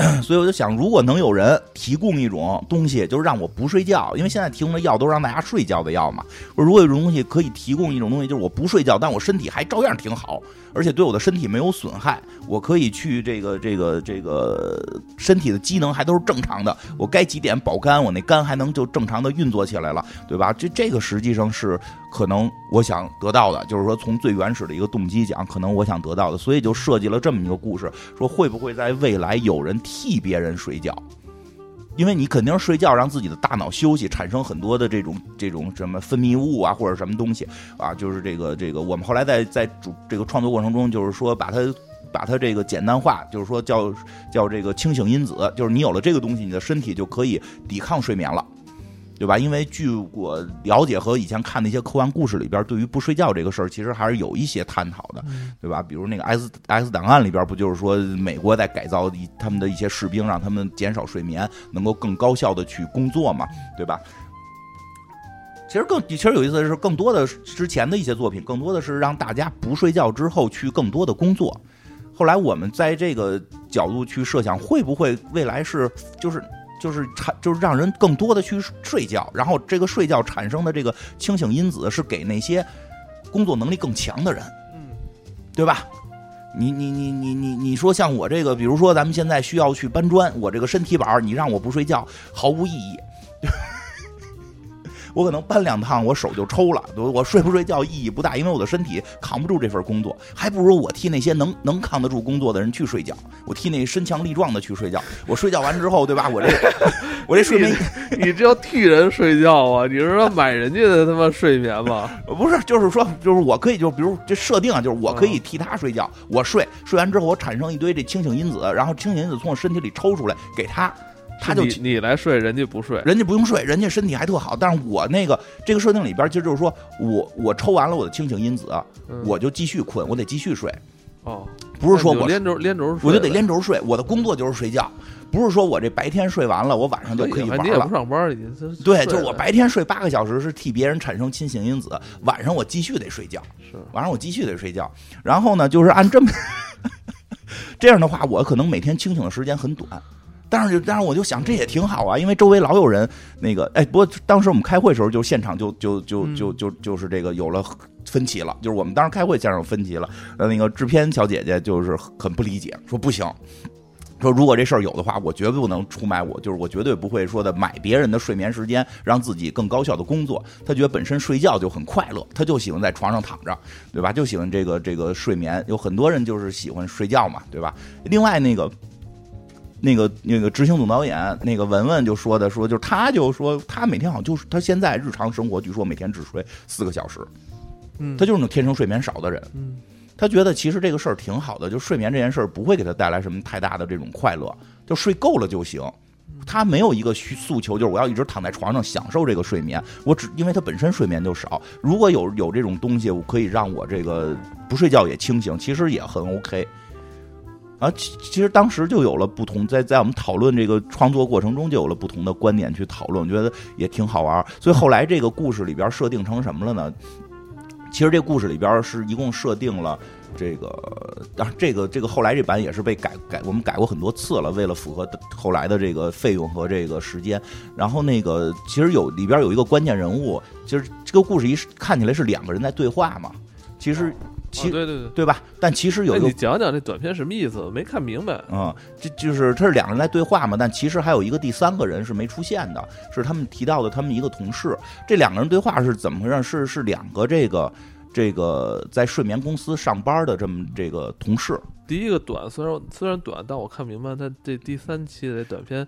[clears throat] 所以我就想，如果能有人提供一种东西，就是让我不睡觉，因为现在提供的药都是让大家睡觉的药嘛。我如果有种东西可以提供一种东西，就是我不睡觉，但我身体还照样挺好，而且对我的身体没有损害，我可以去这个这个这个身体的机能还都是正常的，我该几点保肝，我那肝还能就正常的运作起来了，对吧？这这个实际上是可能我想得到的，就是说从最原始的一个动机讲，可能我想得到的，所以就设计了这么一个故事，说会不会在未来有人。替别人睡觉，因为你肯定睡觉，让自己的大脑休息，产生很多的这种这种什么分泌物啊，或者什么东西啊，就是这个这个，我们后来在在主这个创作过程中，就是说把它把它这个简单化，就是说叫叫这个清醒因子，就是你有了这个东西，你的身体就可以抵抗睡眠了。对吧？因为据我了解和以前看的一些科幻故事里边，对于不睡觉这个事儿，其实还是有一些探讨的，对吧？比如那个《X X 档案》里边，不就是说美国在改造他们的一些士兵，让他们减少睡眠，能够更高效的去工作嘛，对吧？其实更其实有意思的是，更多的之前的一些作品，更多的是让大家不睡觉之后去更多的工作。后来我们在这个角度去设想，会不会未来是就是。就是产，就是让人更多的去睡觉，然后这个睡觉产生的这个清醒因子是给那些工作能力更强的人，嗯，对吧？你你你你你你说像我这个，比如说咱们现在需要去搬砖，我这个身体板，你让我不睡觉毫无意义。我可能搬两趟，我手就抽了。我睡不睡觉意义不大，因为我的身体扛不住这份工作，还不如我替那些能能扛得住工作的人去睡觉。我替那身强力壮的去睡觉。我睡觉完之后，对吧？我这 [laughs] 我这睡眠，你这要替人睡觉啊？你是说买人家的他妈睡眠吗？[laughs] 不是，就是说，就是我可以，就比如这设定啊，就是我可以替他睡觉。我睡睡完之后，我产生一堆这清醒因子，然后清醒因子从我身体里抽出来给他。他就你来睡，人家不睡，人家不用睡，人家身体还特好。但是我那个这个设定里边，其实就是说我我抽完了我的清醒因子，我就继续困，我得继续睡。哦，不是说我连轴连轴，我就得连轴睡。我的工作就是睡觉，不是说我这白天睡完了，我晚上就可以玩了。你也不上班，对，就是我白天睡八个小时是替别人产生清醒因子，晚上我继续得睡觉。是，晚上我继续得睡觉。然后呢，就是按这么 [laughs] 这样的话，我可能每天清醒的时间很短。但是就，但是我就想，这也挺好啊，因为周围老有人那个，哎，不过当时我们开会的时候，就现场就就就就就就是这个有了分歧了，就是我们当时开会现场有分歧了，呃，那个制片小姐姐就是很不理解，说不行，说如果这事儿有的话，我绝对不能出卖我，就是我绝对不会说的买别人的睡眠时间，让自己更高效的工作。他觉得本身睡觉就很快乐，他就喜欢在床上躺着，对吧？就喜欢这个这个睡眠。有很多人就是喜欢睡觉嘛，对吧？另外那个。那个那个执行总导演那个文文就说的说，就是他就说他每天好像就是他现在日常生活，据说每天只睡四个小时，嗯，他就是那种天生睡眠少的人。嗯他觉得其实这个事儿挺好的，就睡眠这件事儿不会给他带来什么太大的这种快乐，就睡够了就行。他没有一个需诉求，就是我要一直躺在床上享受这个睡眠。我只因为他本身睡眠就少，如果有有这种东西，我可以让我这个不睡觉也清醒，其实也很 OK。啊，其其实当时就有了不同，在在我们讨论这个创作过程中，就有了不同的观点去讨论，觉得也挺好玩儿。所以后来这个故事里边设定成什么了呢？其实这故事里边是一共设定了这个，当然这个这个后来这版也是被改改，我们改过很多次了，为了符合后来的这个费用和这个时间。然后那个其实有里边有一个关键人物，其实这个故事一看起来是两个人在对话嘛，其实其、哦对对对。对吧？但其实有一个那你讲讲这短片什么意思？没看明白。嗯，这就是他是两个人在对话嘛，但其实还有一个第三个人是没出现的，是他们提到的他们一个同事。这两个人对话是怎么回事？是是两个这个这个在睡眠公司上班的这么这个同事。第一个短虽然虽然短，但我看明白，他这第三期的短片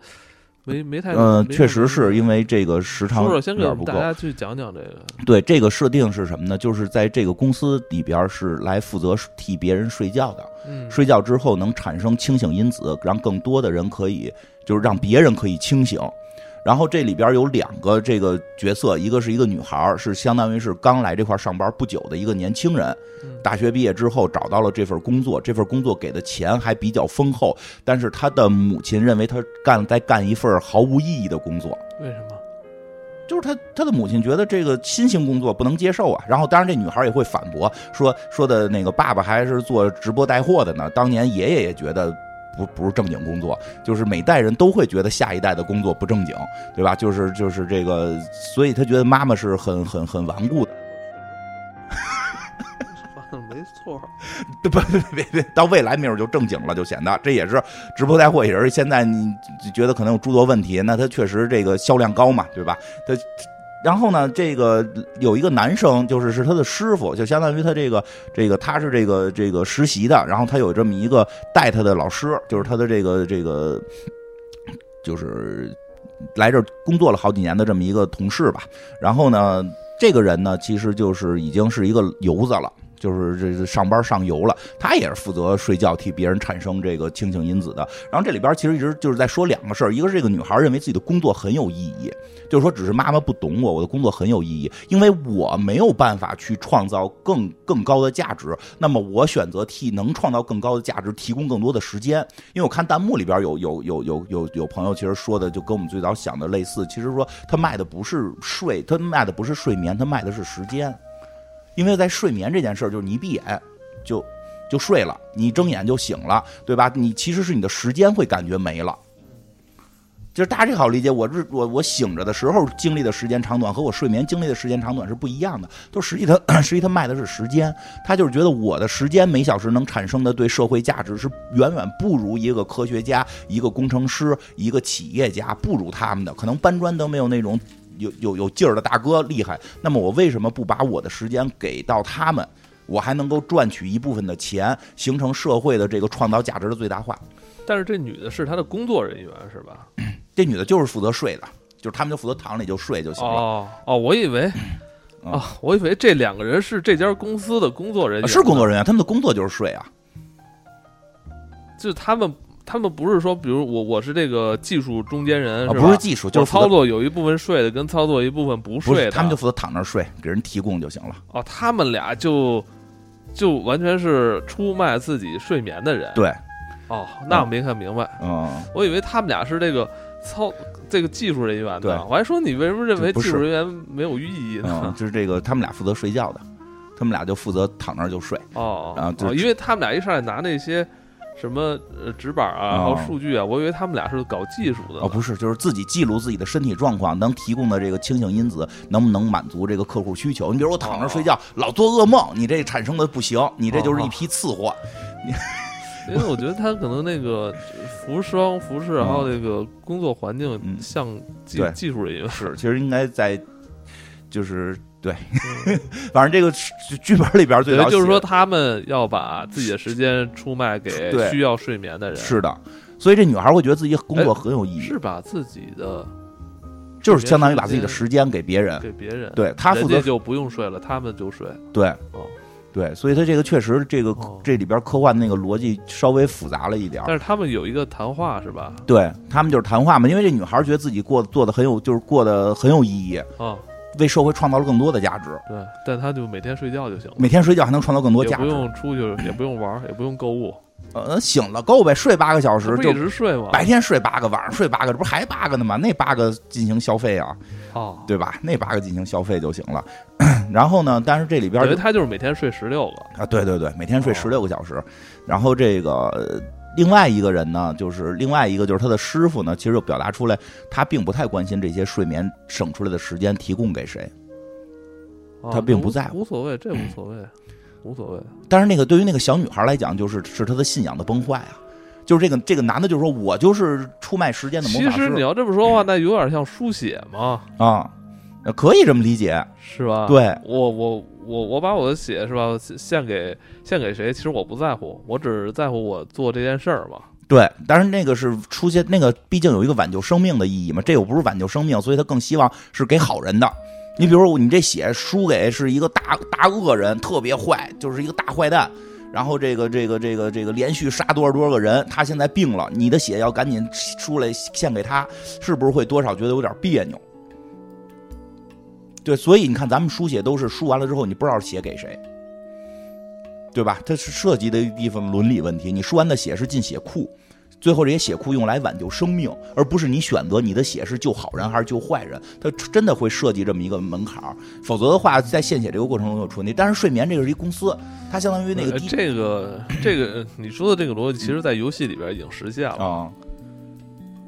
没没太嗯，确实是因为这个时长白说说，先给我们有点不够。大家去讲讲这个。对这个设定是什么呢？就是在这个公司里边是来负责替别人睡觉的。嗯，睡觉之后能产生清醒因子，让更多的人可以，就是让别人可以清醒。然后这里边有两个这个角色，一个是一个女孩，是相当于是刚来这块上班不久的一个年轻人嗯，大学毕业之后找到了这份工作，这份工作给的钱还比较丰厚，但是她的母亲认为她干在干一份毫无意义的工作，为什么？就是他他的母亲觉得这个新型工作不能接受啊，然后当然这女孩也会反驳说说的那个爸爸还是做直播带货的呢，当年爷爷也觉得不不是正经工作，就是每代人都会觉得下一代的工作不正经，对吧？就是就是这个，所以他觉得妈妈是很很很顽固的，[laughs] 没错，对不别别别，到未来没准就正经了，就显得这也是直播带货也是现在你觉得可能有诸多问题，那他确实这个销量高嘛，对吧？他。然后呢，这个有一个男生，就是是他的师傅，就相当于他这个这个他是这个这个实习的，然后他有这么一个带他的老师，就是他的这个这个就是来这工作了好几年的这么一个同事吧。然后呢，这个人呢，其实就是已经是一个游子了。就是这上班上油了，他也是负责睡觉，替别人产生这个清醒因子的。然后这里边其实一直就是在说两个事儿，一个是这个女孩认为自己的工作很有意义，就是说只是妈妈不懂我，我的工作很有意义，因为我没有办法去创造更更高的价值，那么我选择替能创造更高的价值提供更多的时间。因为我看弹幕里边有有有有有有朋友其实说的就跟我们最早想的类似，其实说他卖的不是睡，他卖的不是睡眠，他卖的是时间。因为在睡眠这件事儿，就是你一闭眼就就睡了，你一睁眼就醒了，对吧？你其实是你的时间会感觉没了。就是大家这好理解，我日我我醒着的时候经历的时间长短和我睡眠经历的时间长短是不一样的。都实际他实际他卖的是时间，他就是觉得我的时间每小时能产生的对社会价值是远远不如一个科学家、一个工程师、一个企业家不如他们的，可能搬砖都没有那种有有有劲儿的大哥厉害。那么我为什么不把我的时间给到他们？我还能够赚取一部分的钱，形成社会的这个创造价值的最大化。但是这女的是他的工作人员是吧？这女的就是负责睡的，就是他们就负责躺里就睡就行了。哦哦，我以为嗯啊，我以为这两个人是这家公司的工作人员，啊是工作人员，他们的工作就是睡啊。就是他们，他们不是说，比如我我是这个技术中间人，不是技术，就是操作有一部分睡的，跟操作一部分不不睡的，他们就负责躺那儿睡，给人提供就行了。哦，他们俩就就完全是出卖自己睡眠的人。对，哦，那我没看明白，嗯，我以为他们俩是这个操这个技术人员对呢。我还说你为什么认为技术人员没有意义嗯，呢？就是这个，他们俩负责睡觉的，他们俩就负责躺那儿就睡。哦啊就哦，因为他们俩一上来拿那些什么呃纸板啊，哦还有数据啊，我以为他们俩是搞技术的呢。哦，不是，就是自己记录自己的身体状况，能提供的这个清醒因子能不能满足这个客户需求？你比如我躺着睡觉，老做噩梦，你这产生的不行，你这就是一批次货。[laughs] 因为我觉得他可能那个服装、服饰，嗯还有那个工作环境嗯像技术人员是，其实应该在，就是对，[laughs] 反正这个剧剧本里边最早对，就是说他们要把自己的时间出卖给需要睡眠的人。是的，所以这女孩会觉得自己工作很有意义，是把自己的就是相当于把自己的时间给别人，给别人，对他负责就不用睡了，他们就睡。对，哦，对，所以他这个确实这个哦这里边科幻那个逻辑稍微复杂了一点。但是他们有一个谈话是吧？对他们就是谈话嘛，因为这女孩觉得自己过做的很有，就是过得很有意义，啊，为社会创造了更多的价值。对，但他就每天睡觉就行了，每天睡觉还能创造更多价值。也不用出去，也不用玩，也不用购物，呃，醒了够呗，睡八个小时就一就直睡吗？白天睡八个，晚上睡八个，这不还八个呢吗？那八个进行消费啊，哦，对吧？那八个进行消费就行了。[coughs] 然后呢，但是这里边我觉得他就是每天睡十六个，啊，对对对，每天睡哦十六个小时。然后这个呃另外一个人呢，就是另外一个就是他的师傅呢，其实就表达出来，他并不太关心这些睡眠省出来的时间提供给谁。啊他并不在乎无所谓，这无所谓，无所谓。但是那个对于那个小女孩来讲，就是是她的信仰的崩坏啊。就是这个这个男的，就是说我就是出卖时间的魔法师其实你要这么说的话，那有点像书写嘛，啊，呃可以这么理解。是吧？对，我我我我把我的血是吧献给献给谁？其实我不在乎，我只在乎我做这件事儿嘛。对，但是那个是出现那个，毕竟有一个挽救生命的意义嘛，这又不是挽救生命，所以他更希望是给好人的。你比如说，你这血输给是一个大大恶人，特别坏，就是一个大坏蛋，然后这个这个这个这个连续杀多少多少个人，他现在病了，你的血要赶紧出来献给他，是不是会多少觉得有点别扭？对，所以你看，咱们输血都是输完了之后，你不知道血给谁，对吧？它是涉及的地方伦理问题。你输完的血是进血库，最后这些血库用来挽救生命，而不是你选择你的血是救好人还是救坏人。它真的会设计这么一个门槛儿，否则的话，在献血这个过程中有出问题。但是睡眠这个是一公司，它相当于那个呃这个这个呃你说的这个逻辑，其实在游戏里边已经实现了。啊，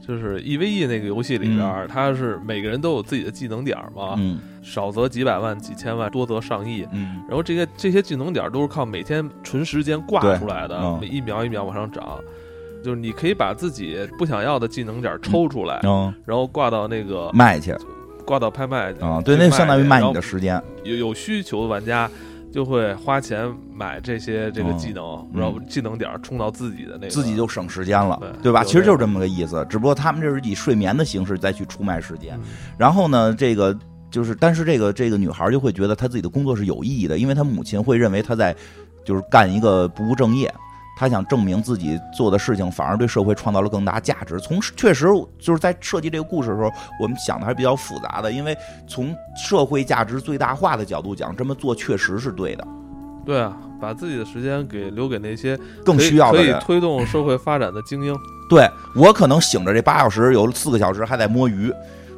就是 EVE 那个游戏里边，它是每个人都有自己的技能点儿嘛，嗯少则几百万、几千万，多则上亿。嗯然后这些这些技能点儿都是靠每天纯时间挂出来的，一秒一秒往上涨。就是你可以把自己不想要的技能点儿抽出来，嗯，然后挂到那个卖去挂到拍卖啊，对，那相当于卖你的时间。有有需求的玩家就会花钱买这些这个技能，嗯然后技能点儿充到自己的那个，自己就省时间了，对对吧？其实就是这么个意思，只不过他们这是以睡眠的形式再去出卖时间。嗯然后呢，这个就是，但是这个这个女孩就会觉得她自己的工作是有意义的，因为她母亲会认为她在就是干一个不务正业。她想证明自己做的事情反而对社会创造了更大价值。从确实就是在设计这个故事的时候，我们想的还是比较复杂的，因为从社会价值最大化的角度讲，这么做确实是对的，对啊，把自己的时间给留给那些更可以可以需要的人。推动社会发展的精英。[laughs] 对我可能醒着这八小时，有四个小时还在摸鱼，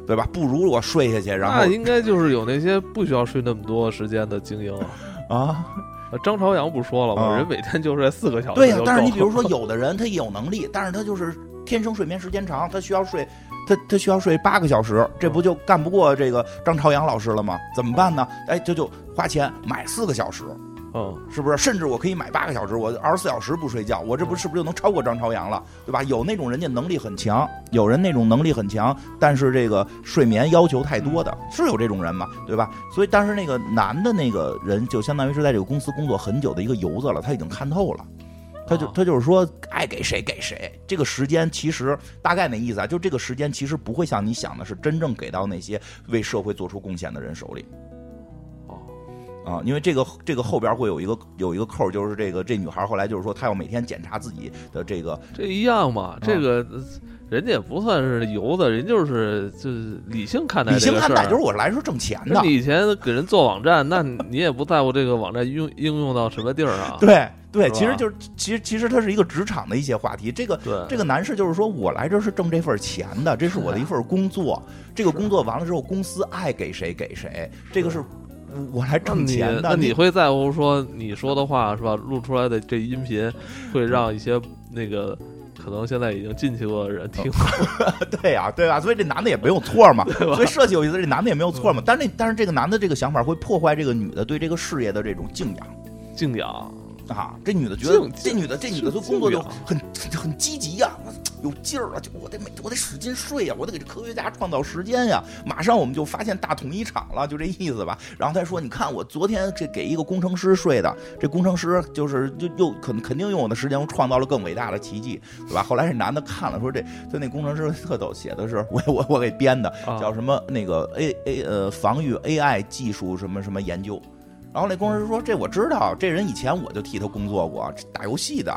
对吧？不如我睡下去，然后那应该就是有那些不需要睡那么多时间的精英啊。[laughs] 张朝阳不说了吗？啊人每天就睡四个小时对呀、就但是你比如说，有的人他有能力，但是他就是天生睡眠时间长，他需要睡，他他需要睡八个小时，这不就干不过这个张朝阳老师了吗？怎么办呢？哎，这就花钱买四个小时，嗯，是不是？甚至我可以买八个小时，我二十四小时不睡觉，我这不是不是就能超过张朝阳了，对吧？有那种人家能力很强，有人那种能力很强，但是这个睡眠要求太多的，是有这种人嘛，对吧？所以，但是那个男的那个人就相当于是在这个公司工作很久的一个游子了，他已经看透了。他就哦他就是说，爱给谁给谁。这个时间其实大概那意思啊，就这个时间其实不会像你想的是真正给到那些为社会做出贡献的人手里。哦，啊，因为这个这个后边会有一个有一个扣，就是这个这女孩后来就是说，她要每天检查自己的这个这一样嘛，这个。呃人家也不算是油子，人就是就是理性看待理性看待。就是我来说挣钱的。你以前给人做网站，那你也不在乎这个网站应应用到什么地儿啊？对对，其实就是其实其实它是一个职场的一些话题。这个，这个男士就是说我来这是挣这份钱的，这是我的一份工作。这个工作完了之后，公司爱给谁给谁，这个是我来挣钱的。那你会在乎说你说的话是吧？录出来的这音频会让一些那个可能现在已经进去过的人 [laughs] 听，对呀、对吧？所以这男的也没有错嘛。所以设计有意思，这男的也没有错嘛。但是那但是这个男的这个想法会破坏这个女的对这个事业的这种敬仰。敬仰。啊，这女的觉得这女的这女的敬做工作就很很积极呀、有劲儿啊，就我得每我得使劲睡呀，我得给这科学家创造时间呀，马上我们就发现大统一场了，就这意思吧。然后他说，你看我昨天这给一个工程师睡的，这工程师就是就又肯肯定用我的时间创造了更伟大的奇迹，对吧？后来这男的看了说，这他那工程师特逗，写的是我我我给编的，叫什么那个 A A 呃防御 AI 技术什么什么研究。然后那工人说，这我知道，这人以前我就替他工作过，打游戏的。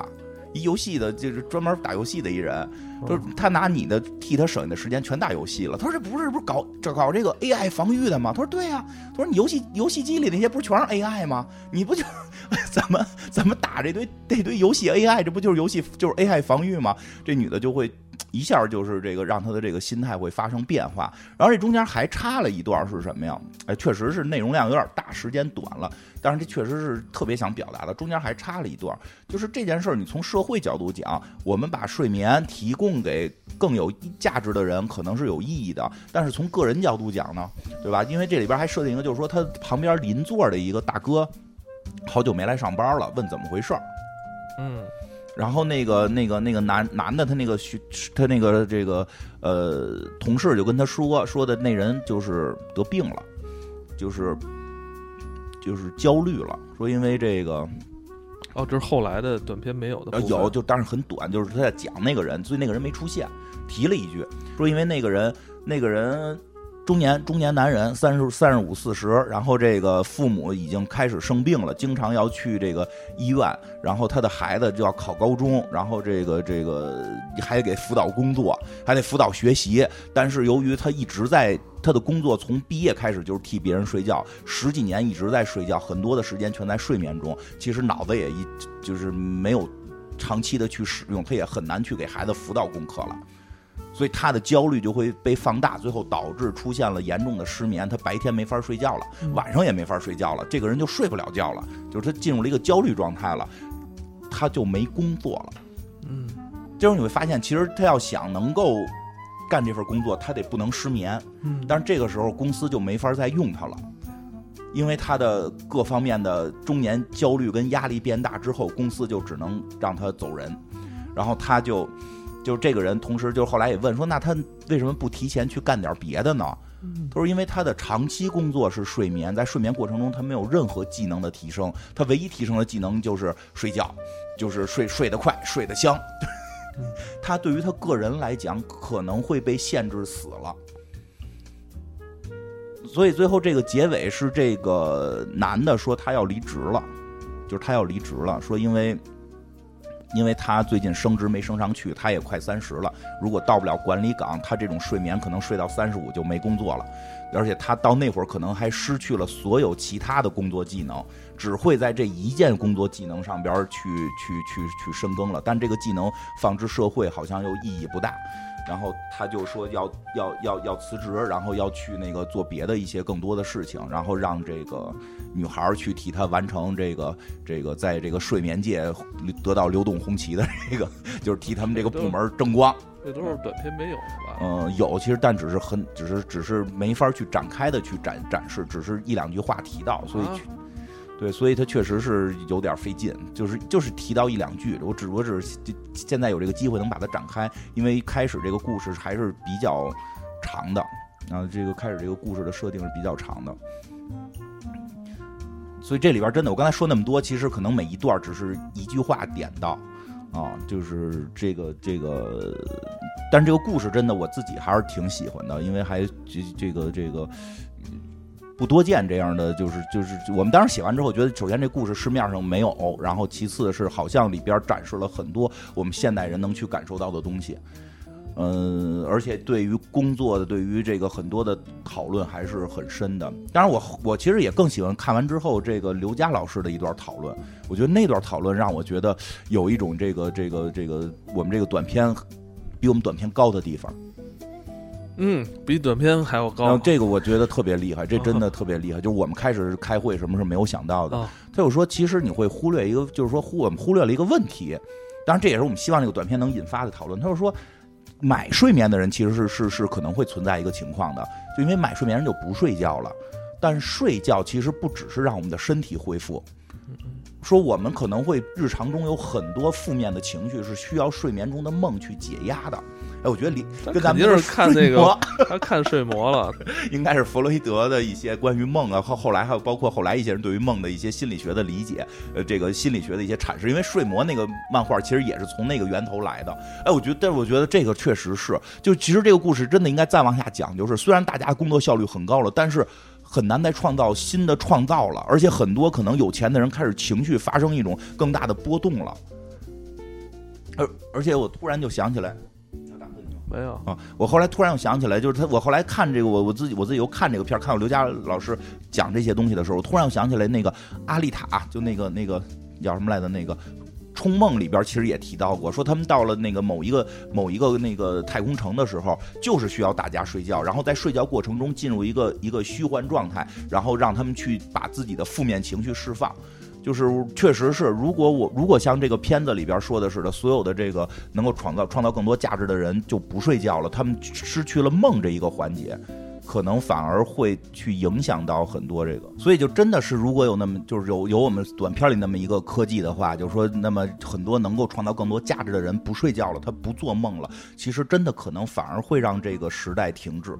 一游戏的，就是专门打游戏的一人，就是他拿你的替他省下的时间全打游戏了。他说这不是不是搞这搞这个 AI 防御的吗？他说对呀。他说你游戏游戏机里那些不是全是 AI 吗？你不就 [laughs] 怎么怎么打这堆这堆游戏 AI？这不就是游戏就是 AI 防御吗？这女的就会。一下就是这个让他的这个心态会发生变化，然后这中间还插了一段是什么呀？哎，确实是内容量有点大，时间短了，但是这确实是特别想表达的。中间还插了一段，就是这件事儿，你从社会角度讲，我们把睡眠提供送给更有价值的人，可能是有意义的。但是从个人角度讲呢，对吧？因为这里边还设定一个，就是说他旁边邻座的一个大哥，好久没来上班了，问怎么回事儿，嗯。然后那个那个那个男男的他那个学他那个这个呃同事就跟他说说的那人就是得病了，就是就是焦虑了，说因为这个哦，这是后来的短片没有的，有就但是很短，就是他在讲那个人，所以那个人没出现，提了一句说因为那个人那个人。中年中年男人，三十三十五四十，然后这个父母已经开始生病了，经常要去这个医院，然后他的孩子就要考高中，然后这个这个还得给辅导工作，还得辅导学习，但是由于他一直在他的工作从毕业开始就是替别人睡觉，十几年一直在睡觉，很多的时间全在睡眠中，其实脑子也一就是没有长期的去使用，他也很难去给孩子辅导功课了。所以他的焦虑就会被放大，最后导致出现了严重的失眠。他白天没法睡觉了，晚上也没法睡觉了，这个人就睡不了觉了，就是他进入了一个焦虑状态了，他就没工作了。嗯，这时候你会发现，其实他要想能够干这份工作，他得不能失眠。嗯，但是这个时候公司就没法再用他了，因为他的各方面的中年焦虑跟压力变大之后，公司就只能让他走人，然后他就。就是这个人，同时就是后来也问说，那他为什么不提前去干点别的呢？他说，因为他的长期工作是睡眠，在睡眠过程中他没有任何技能的提升，他唯一提升的技能就是睡觉，就是睡睡得快，睡得香。他对于他个人来讲，可能会被限制死了。所以最后这个结尾是这个男的说他要离职了，就是他要离职了，说因为。因为他最近升职没升上去，他也快三十了。如果到不了管理岗，他这种睡眠可能睡到三十五就没工作了。而且他到那会儿可能还失去了所有其他的工作技能，只会在这一件工作技能上边去去去去深耕了。但这个技能放置社会好像又意义不大。然后他就说要要要要辞职，然后要去那个做别的一些更多的事情，然后让这个女孩去替他完成这个这个在这个睡眠界得到流动红旗的这个，就是替他们这个部门争光。这都是短片没有的吧？嗯，有，其实但只是很只是只是没法去展开的去展展示，只是一两句话提到，所以。对，所以他确实是有点费劲，就是就是提到一两句，我只不过是就现在有这个机会能把它展开，因为开始这个故事还是比较长的，然后这个开始这个故事的设定是比较长的，所以这里边真的，我刚才说那么多，其实可能每一段只是一句话点到，啊，就是这个这个，但是这个故事真的我自己还是挺喜欢的，因为还这这个这个。不多见这样的，就是就是我们当时写完之后，觉得首先这故事市面上没有，然后其次是好像里边展示了很多我们现代人能去感受到的东西，嗯，而且对于工作的，对于这个很多的讨论还是很深的。当然，我我其实也更喜欢看完之后这个刘佳老师的一段讨论，我觉得那段讨论让我觉得有一种这个这个这个我们这个短片比我们短片高的地方。嗯，比短片还要高。这个我觉得特别厉害，这真的特别厉害。就是我们开始开会，什么是没有想到的？他有说，其实你会忽略一个，就是说忽我们忽略了一个问题。当然，这也是我们希望这个短片能引发的讨论。他就说，买睡眠的人其实是是是可能会存在一个情况的，就因为买睡眠人就不睡觉了。但睡觉其实不只是让我们的身体恢复，说我们可能会日常中有很多负面的情绪是需要睡眠中的梦去解压的。哎，我觉得离跟咱们就是看那个，[laughs] 他看睡魔了。[laughs] 应该是弗洛伊德的一些关于梦啊，后后来还有包括后来一些人对于梦的一些心理学的理解，呃，这个心理学的一些阐释。因为睡魔那个漫画其实也是从那个源头来的。哎，我觉得，但是我觉得这个确实是，就其实这个故事真的应该再往下讲，就是虽然大家工作效率很高了，但是。很难再创造新的创造了，而且很多可能有钱的人开始情绪发生一种更大的波动了。而而且我突然就想起来，没有啊！我后来突然又想起来，就是他，我后来看这个，我我自己我自己又看这个片儿，看我刘佳老师讲这些东西的时候，我突然又想起来那个阿丽塔，就那个那个叫什么来着？那个。冲梦里边其实也提到过，说他们到了那个某一个某一个那个太空城的时候，就是需要大家睡觉，然后在睡觉过程中进入一个一个虚幻状态，然后让他们去把自己的负面情绪释放。就是确实是，如果我如果像这个片子里边说的似的，所有的这个能够创造创造更多价值的人就不睡觉了，他们失去了梦这一个环节。可能反而会去影响到很多这个，所以就真的是如果有那么就是有有我们短片里那么一个科技的话，就是说那么很多能够创造更多价值的人不睡觉了，他不做梦了，其实真的可能反而会让这个时代停滞。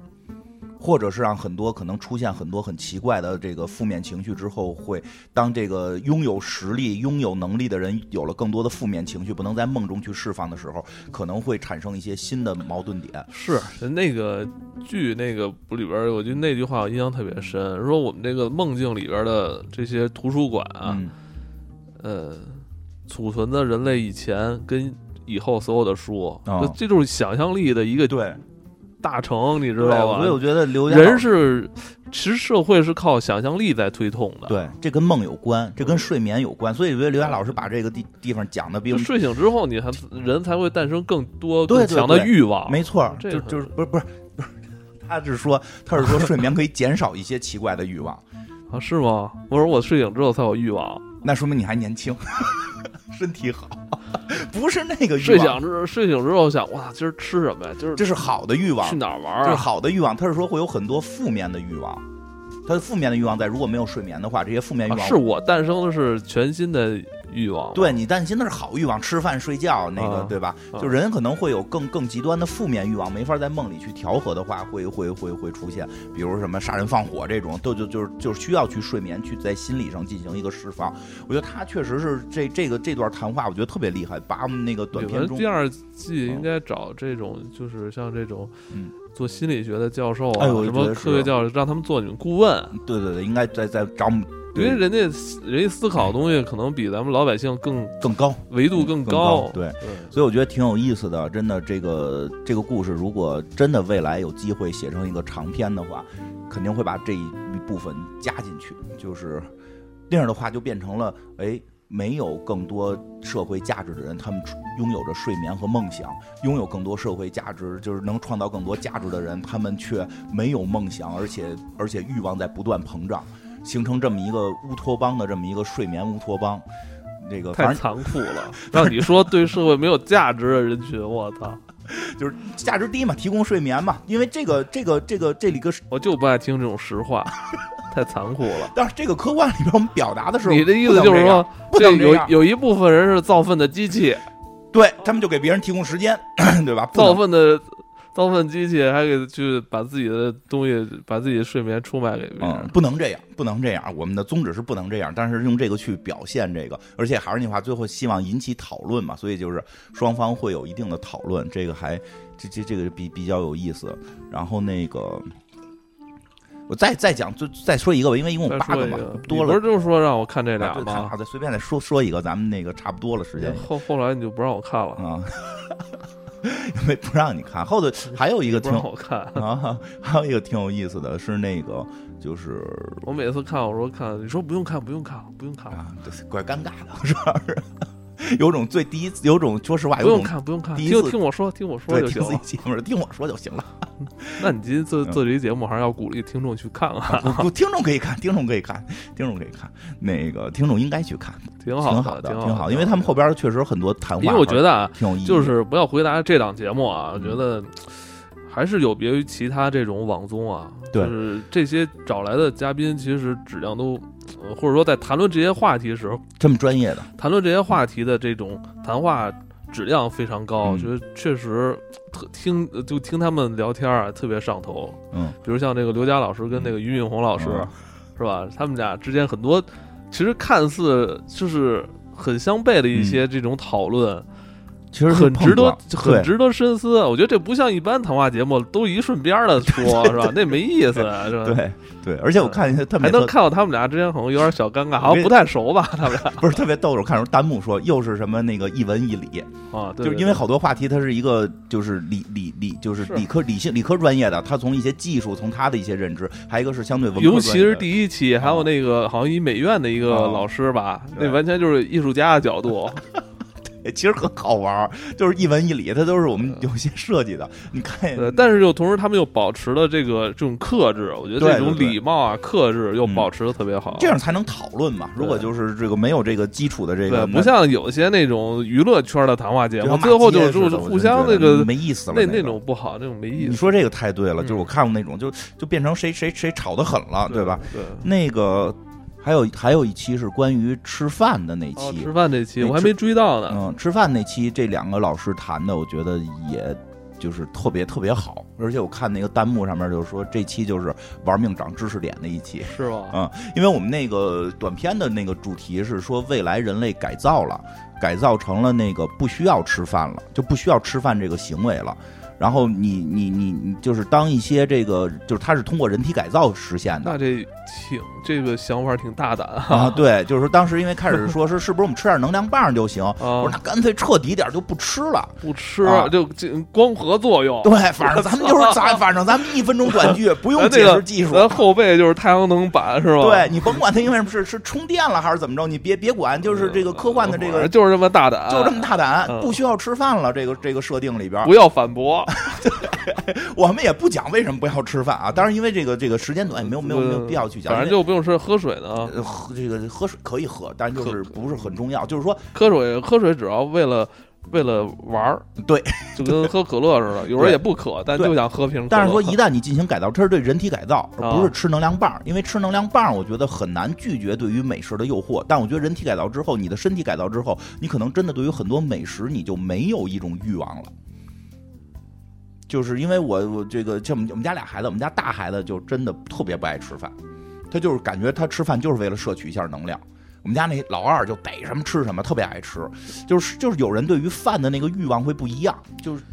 或者是让很多可能出现很多很奇怪的这个负面情绪之后，会当这个拥有实力、拥有能力的人有了更多的负面情绪，不能在梦中去释放的时候，可能会产生一些新的矛盾点。是那个剧那个里边，我觉得那句话我印象特别深，说我们这个梦境里边的这些图书馆啊，呃，储存的人类以前跟以后所有的书，这就是想象力的一个对。大成，你知道吧？所以我觉得刘人是，其实社会是靠想象力在推动的。对，这跟梦有关，这跟睡眠有关。所以我觉得刘家老师把这个地地方讲的比睡醒之后，你还人才会诞生更多更强的欲望。没错，就就是不是不是不是，他是说他是说睡眠可以减少一些奇怪的欲望啊？是吗？我说我睡醒之后才有欲望，那说明你还年轻，[laughs] 身体好。不是那个睡醒之睡醒之后想哇，今儿吃什么呀？就是这是好的欲望，去哪儿玩？这是好的欲望。他是说会有很多负面的欲望，他的负面的欲望在如果没有睡眠的话，这些负面欲望是我诞生的是全新的。欲望，对你担心的是好欲望，吃饭睡觉那个，对吧？就人可能会有更更极端的负面欲望，没法在梦里去调和的话，会会会会出现，比如什么杀人放火这种，都就就是就是需要去睡眠去在心理上进行一个释放。我觉得他确实是这这个这段谈话，我觉得特别厉害，把我们那个短片中第二季应该找这种就是像这种嗯做心理学的教授啊，什么科学教授，让他们做你们顾问。对对对，应该再再找。因为人家人家思考的东西可能比咱们老百姓更更高，维度更高。对，所以我觉得挺有意思的。真的，这个这个故事，如果真的未来有机会写成一个长篇的话，肯定会把这一部分加进去。就是那样的话，就变成了哎，没有更多社会价值的人，他们拥有着睡眠和梦想；拥有更多社会价值，就是能创造更多价值的人，他们却没有梦想，而且而且欲望在不断膨胀。形成这么一个乌托邦的这么一个睡眠乌托邦，这个太残酷了。[laughs] 让你说对社会没有价值的人群，我操，就是价值低嘛，提供睡眠嘛。因为这个这个这个这里个，我就不爱听这种实话，[laughs] 太残酷了。但是这个科幻里边我们表达的是，你的意思就是说，这有有一部分人是造粪的机器，对他们就给别人提供时间，[coughs] 对吧？造粪的。造粪机器还给去把自己的东西，把自己的睡眠出卖给别人，不能这样，不能这样。我们的宗旨是不能这样，但是用这个去表现这个，而且还是那话，最后希望引起讨论嘛，所以就是双方会有一定的讨论，这个还这这这个比比较有意思。然后那个我再再讲，就再说一个吧，因为一共八个嘛，多了。不是就是说让我看这俩吗？再随便再说说一个，咱们那个差不多了时间。后后来你就不让我看了啊？[laughs] 因为不让你看，后头还有一个挺好看。[laughs] 啊，还有一个挺有意思的是那个，就是我每次看我说看，你说不用看，不用看，不用看。啊，怪尴尬的，是。吧？有种最第一次，有种说实话，不用看，不用看，听听我说，听我说就行了。节目听我说就行了。那你今天做做这期节目，还是要鼓励听众去看啊。[laughs] 不，听众可以看，听众可以看，听众可以看。那个听众应该去看，挺好，挺好的，挺好。因为他们后边确实很多谈话。因为我觉得啊，挺有意思。就是不要回答这档节目啊，我觉得还是有别于其他这种网综啊。对，就是这些找来的嘉宾，其实质量都或者说在谈论这些话题的时候，这么专业的谈论这些话题的这种谈话质量非常高，我觉得确实特听就听他们聊天啊，特别上头。嗯，比如像这个刘佳老师跟那个俞敏洪老师，是吧？他们俩之间很多其实看似就是很相悖的一些这种讨论。其实很值得，很值得深思。我觉得这不像一般谈话节目，都一顺边的说，是吧？那没意思，是吧？对对，而且我看他还能看到他们俩之间可能有点小尴尬，好像不太熟吧？他们俩不是特别逗。我看出弹幕说又是什么那个一文一理啊，就是因为好多话题，它是一个就是理理理，就是理科理性理科专业的，他从一些技术，从他的一些认知，还有一个是相对文科尤其是第一期，还有那个好像一美院的一个老师吧，那完全就是艺术家的角度。[laughs] 其实很好玩就是一文一理，它都是我们有些设计的。你看，但是又同时他们又保持了这个这种克制，我觉得这种礼貌啊、克制又保持的特别好，这样才能讨论嘛。如果就是这个没有这个基础的这个，不像有些那种娱乐圈的谈话节目，最后就就是互相那个没意思了。那那种不好，那种没意思。你说这个太对了，就是我看过那种，就就变成谁谁谁吵得狠了，对吧？对，那个。还有还有一期是关于吃饭的那期，吃饭那期我还没追到呢。嗯，吃饭那期这两个老师谈的，我觉得也就是特别特别好。而且我看那个弹幕上面就是说，这期就是玩命长知识点的一期，是吧？嗯，因为我们那个短片的那个主题是说未来人类改造了，改造成了那个不需要吃饭了，就不需要吃饭这个行为了。然后你你你你就是当一些这个，就是它是通过人体改造实现的。那这挺这个想法挺大胆啊！对，就是说当时因为开始说是 [laughs] 是不是我们吃点能量棒就行？我说那干脆彻底点就不吃了，不吃就光合作用。对，反正咱们就是咱反正咱们一分钟短剧 [laughs] 不用解释技术。咱后背就是太阳能板是吧？对你甭管它因为是是充电了还是怎么着，你别别管，就是这个科幻的这个就是这么大胆，就这么大胆，不需要吃饭了。这个这个设定里边不要反驳。[laughs] 我们也不讲为什么不要吃饭啊，当然因为这个这个时间短，也没有没有没有必要去讲。反正就不用是，喝水呢。喝这个喝水可以喝，但就是不是很重要。就是说，喝水喝水只要为了为了玩儿，[laughs] 对，就跟喝可乐似的。有时候也不渴，但就想喝瓶。但是说一旦你进行改造，这是对人体改造，而不是吃能量棒。因为吃能量棒，我觉得很难拒绝对于美食的诱惑。但我觉得人体改造之后，你的身体改造之后，你可能真的对于很多美食，你就没有一种欲望了。就是因为我我这个像我们我们家俩孩子，我们家大孩子就真的特别不爱吃饭，他就是感觉他吃饭就是为了摄取一下能量。我们家那老二就逮什么吃什么，特别爱吃，就是就是有人对于饭的那个欲望会不一样，就是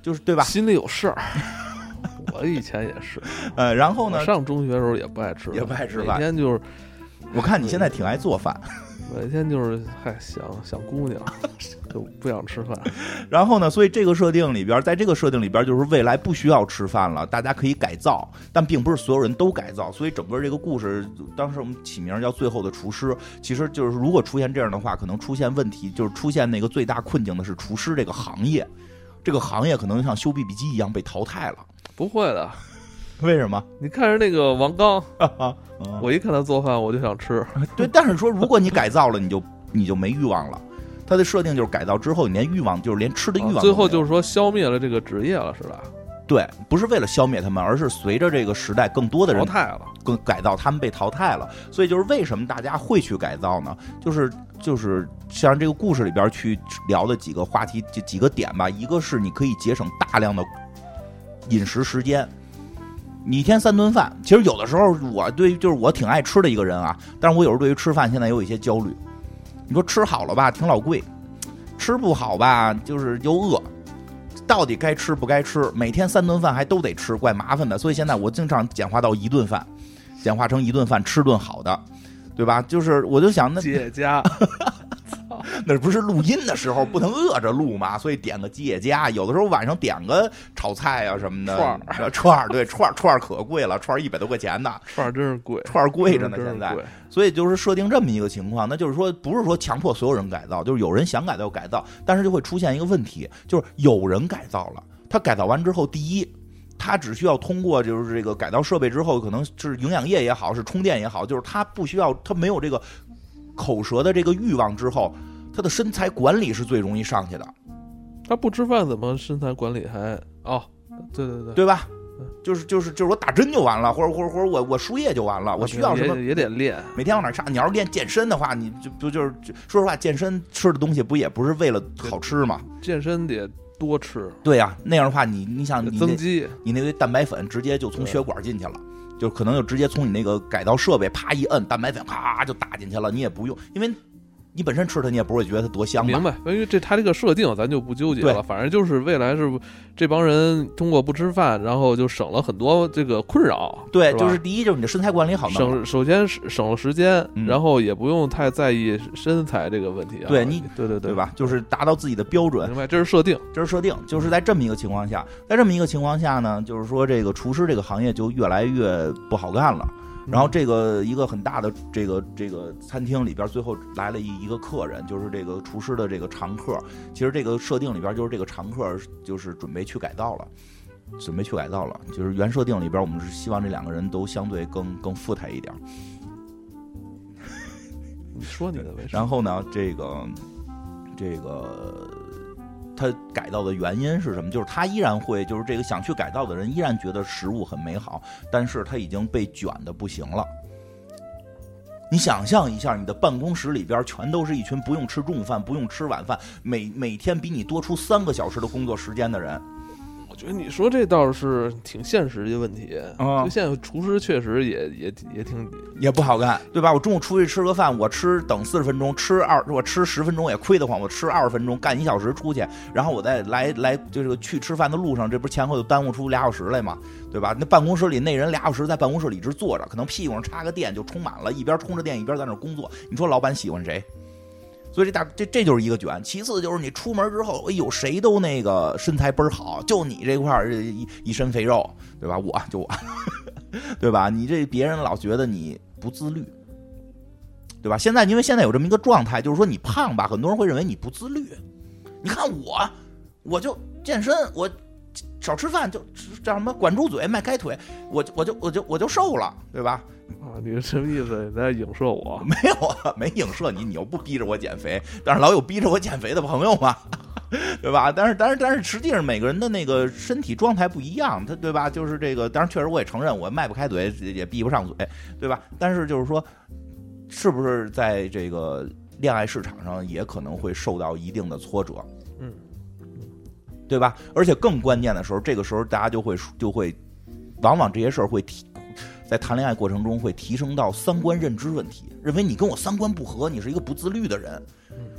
就是对吧？心里有事儿。我以前也是，[laughs] 呃，然后呢，上中学的时候也不爱吃，也不爱吃饭，每天就是，我看你现在挺爱做饭。[laughs] 每天就是嗨想想姑娘，就不想吃饭。[laughs] 然后呢，所以这个设定里边，在这个设定里边，就是未来不需要吃饭了，大家可以改造，但并不是所有人都改造。所以整个这个故事，当时我们起名叫《最后的厨师》，其实就是如果出现这样的话，可能出现问题，就是出现那个最大困境的是厨师这个行业，这个行业可能像修 BB 机一样被淘汰了。不会的。为什么？你看着那个王刚，[laughs] 我一看他做饭，我就想吃。[laughs] 对，但是说如果你改造了，你就你就没欲望了。他的设定就是改造之后，你连欲望就是连吃的欲望。最后就是说消灭了这个职业了，是吧？对，不是为了消灭他们，而是随着这个时代更多的人淘汰了，更改造他们被淘汰了。所以就是为什么大家会去改造呢？就是就是像这个故事里边去聊的几个话题，几几个点吧。一个是你可以节省大量的饮食时间。你一天三顿饭，其实有的时候我对就是我挺爱吃的一个人啊，但是我有时候对于吃饭现在有一些焦虑。你说吃好了吧，挺老贵；吃不好吧，就是又饿。到底该吃不该吃？每天三顿饭还都得吃，怪麻烦的。所以现在我经常简化到一顿饭，简化成一顿饭吃顿好的，对吧？就是我就想那姐家。[laughs] 那不是录音的时候不能饿着录嘛，所以点个吉野家，有的时候晚上点个炒菜啊什么的。串儿，串儿，对，串儿串儿可贵了，串儿一百多块钱呢。[laughs] 串儿真是贵，串儿贵着呢，现在。所以就是设定这么一个情况，那就是说不是说强迫所有人改造，就是有人想改造改造，但是就会出现一个问题，就是有人改造了，他改造完之后，第一，他只需要通过就是这个改造设备之后，可能是营养液也好，是充电也好，就是他不需要，他没有这个口舌的这个欲望之后。他的身材管理是最容易上去的，他不吃饭怎么身材管理还哦？对对对，对吧？就是就是就是我打针就完了，或者或者或者我我输液就完了，我需要什么也得练，每天往哪上？你要是练健身的话，你就不就是说实话，健身吃的东西不也不是为了好吃吗？健身得多吃。对呀，那样的话，你你想你增肌，你那堆蛋白粉直接就从血管进去了，就可能就直接从你那个改造设备啪一摁，蛋白粉咔就打进去了，你也不用，因为。你本身吃它，你也不会觉得它多香。明白，因为这它这个设定，咱就不纠结了。反正就是未来是这帮人通过不吃饭，然后就省了很多这个困扰。对，就是第一就是你的身材管理好。省首先省了时间，然后也不用太在意身材这个问题。对你，对对对吧？就是达到自己的标准。明白，这是设定，这是设定。就是在这么一个情况下，在这么一个情况下呢，就是说这个厨师这个行业就越来越不好干了。然后这个一个很大的这个这个餐厅里边，最后来了一一个客人，就是这个厨师的这个常客。其实这个设定里边就是这个常客就是准备去改造了，准备去改造了。就是原设定里边，我们是希望这两个人都相对更更富态一点。你说你的为然后呢，这个这个。他改造的原因是什么？就是他依然会，就是这个想去改造的人依然觉得食物很美好，但是他已经被卷的不行了。你想象一下，你的办公室里边全都是一群不用吃中午饭、不用吃晚饭，每每天比你多出三个小时的工作时间的人。我觉得你说这倒是挺现实的问题啊！就现在厨师确实也也也挺也不好干，对吧？我中午出去吃个饭，我吃等四十分钟，吃二我吃十分钟也亏得慌，我吃二十分钟干一小时出去，然后我再来来就是去吃饭的路上，这不是前后就耽误出俩小时来嘛，对吧？那办公室里那人俩小时在办公室里一直坐着，可能屁股上插个电就充满了，一边充着电一边在那工作，你说老板喜欢谁？所以这大这这就是一个卷，其次就是你出门之后，哎呦，谁都那个身材倍儿好，就你这块儿一一身肥肉，对吧？我就我，[laughs] 对吧？你这别人老觉得你不自律，对吧？现在因为现在有这么一个状态，就是说你胖吧，很多人会认为你不自律。你看我，我就健身，我少吃饭，就叫什么管住嘴，迈开腿，我我就我就我就瘦了，对吧？啊，你是什么意思？你在影射我？[laughs] 没有啊，没影射你，你又不逼着我减肥，但是老有逼着我减肥的朋友嘛，[laughs] 对吧？但是，但是，但是，实际上每个人的那个身体状态不一样，他对吧？就是这个，当然，确实我也承认，我迈不开嘴，也闭不上嘴，对吧？但是就是说，是不是在这个恋爱市场上也可能会受到一定的挫折？嗯，对吧？而且更关键的时候，这个时候大家就会就会，往往这些事儿会提。在谈恋爱过程中会提升到三观认知问题，认为你跟我三观不合，你是一个不自律的人，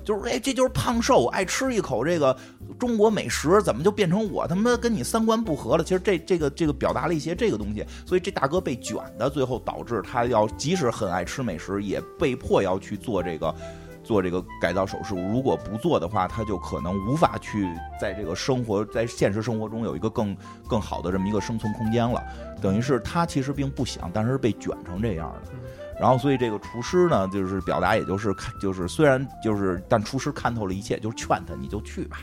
就是哎，这就是胖瘦，爱吃一口这个中国美食，怎么就变成我他妈跟你三观不合了？其实这这个这个表达了一些这个东西，所以这大哥被卷的，最后导致他要即使很爱吃美食，也被迫要去做这个。做这个改造手术，如果不做的话，他就可能无法去在这个生活，在现实生活中有一个更更好的这么一个生存空间了。等于是他其实并不想，但是被卷成这样的。然后，所以这个厨师呢，就是表达，也就是看，就是虽然就是，但厨师看透了一切，就是劝他，你就去吧，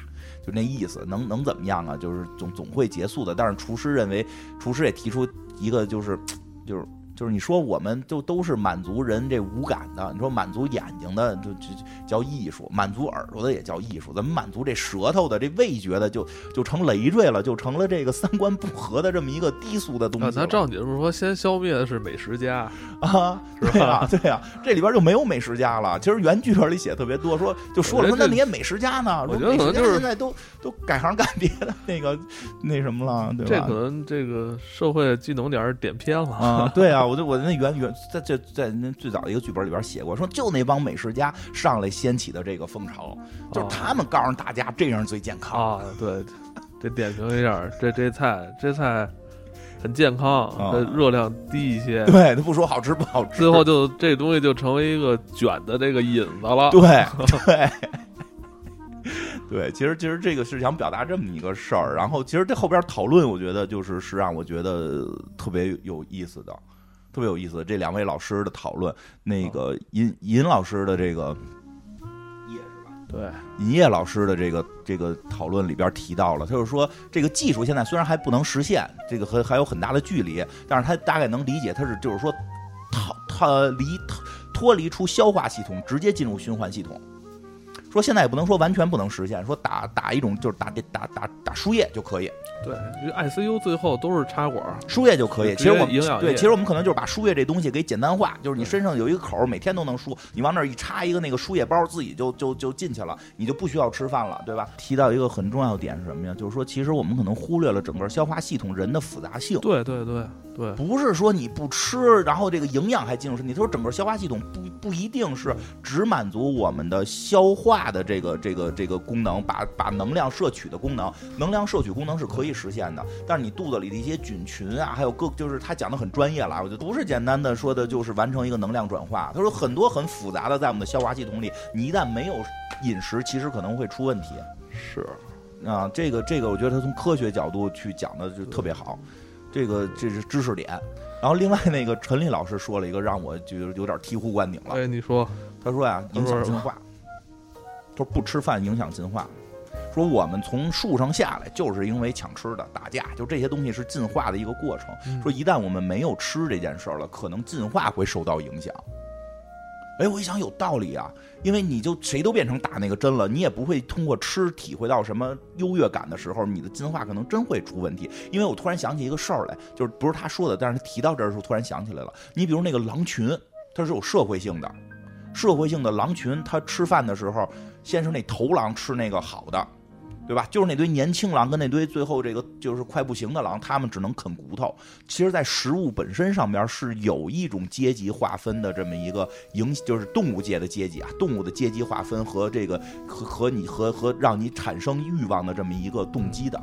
就那意思，能能怎么样啊？就是总总会结束的。但是厨师认为，厨师也提出一个，就是就是。就是你说，我们就都是满足人这五感的。你说满足眼睛的，就就叫艺术；满足耳朵的也叫艺术。怎么满足这舌头的、这味觉的，就就成累赘了，就成了这个三观不合的这么一个低俗的东西。那赵姐不是说，先消灭的是美食家啊？是吧？对呀，这里边就没有美食家了。其实原剧本里写特别多，说就说了说那那些美食家呢？我觉得可能就是现在都都改行干别的那个那什么了，对吧？这可能这个社会技能点点偏了啊。对啊。我就我那原原在这在那最早的一个剧本里边写过，说就那帮美食家上来掀起的这个风潮，就是他们告诉大家这样最健康啊。对，得点评一下，这这菜这菜很健康，热量低一些。对他不说好吃不好吃，最后就这东西就成为一个卷的这个引子了。[laughs] 对对。对，其实其实这个是想表达这么一个事儿，然后其实这后边讨论，我觉得就是是让我觉得特别有意思的，特别有意思。这两位老师的讨论，那个尹尹老师的这个叶是吧？对，尹烨老师的这个这个讨论里边提到了，他就是说这个技术现在虽然还不能实现，这个还还有很大的距离，但是他大概能理解，他是就是说，他他离脱离出消化系统，直接进入循环系统。说现在也不能说完全不能实现，说打打一种就是打打打打输液就可以。对，因为 ICU 最后都是插管，输液就可以。其实我们对，其实我们可能就是把输液这东西给简单化，就是你身上有一个口，每天都能输，你往那儿一插一个那个输液包，自己就就就进去了，你就不需要吃饭了，对吧？提到一个很重要的点是什么呀？就是说，其实我们可能忽略了整个消化系统人的复杂性。对对对对，不是说你不吃，然后这个营养还进入身体，他说整个消化系统不不一定是只满足我们的消化的这个这个这个功能，把把能量摄取的功能，能量摄取功能是可以实现的。但是你肚子里的一些菌群啊，还有各，就是他讲的很专业了，我觉得不是简单的说的，就是完成一个能量转化。他说很多很复杂的，在我们的消化系统里，你一旦没有饮食，其实可能会出问题。是啊，这个这个，我觉得他从科学角度去讲的就特别好，这个这是知识点。然后另外那个陈立老师说了一个让我觉得有点醍醐灌顶了。哎，你说，他说呀，影响进化，他说不吃饭影响进化。说我们从树上下来，就是因为抢吃的、打架，就这些东西是进化的一个过程。说一旦我们没有吃这件事儿了，可能进化会受到影响。哎，我一想有道理啊，因为你就谁都变成打那个针了，你也不会通过吃体会到什么优越感的时候，你的进化可能真会出问题。因为我突然想起一个事儿来，就是不是他说的，但是他提到这儿的时候突然想起来了。你比如那个狼群，它是有社会性的，社会性的狼群，它吃饭的时候，先是那头狼吃那个好的。对吧？就是那堆年轻狼跟那堆最后这个就是快不行的狼，他们只能啃骨头。其实，在食物本身上边是有一种阶级划分的这么一个影，就是动物界的阶级啊，动物的阶级划分和这个和和你和和让你产生欲望的这么一个动机的。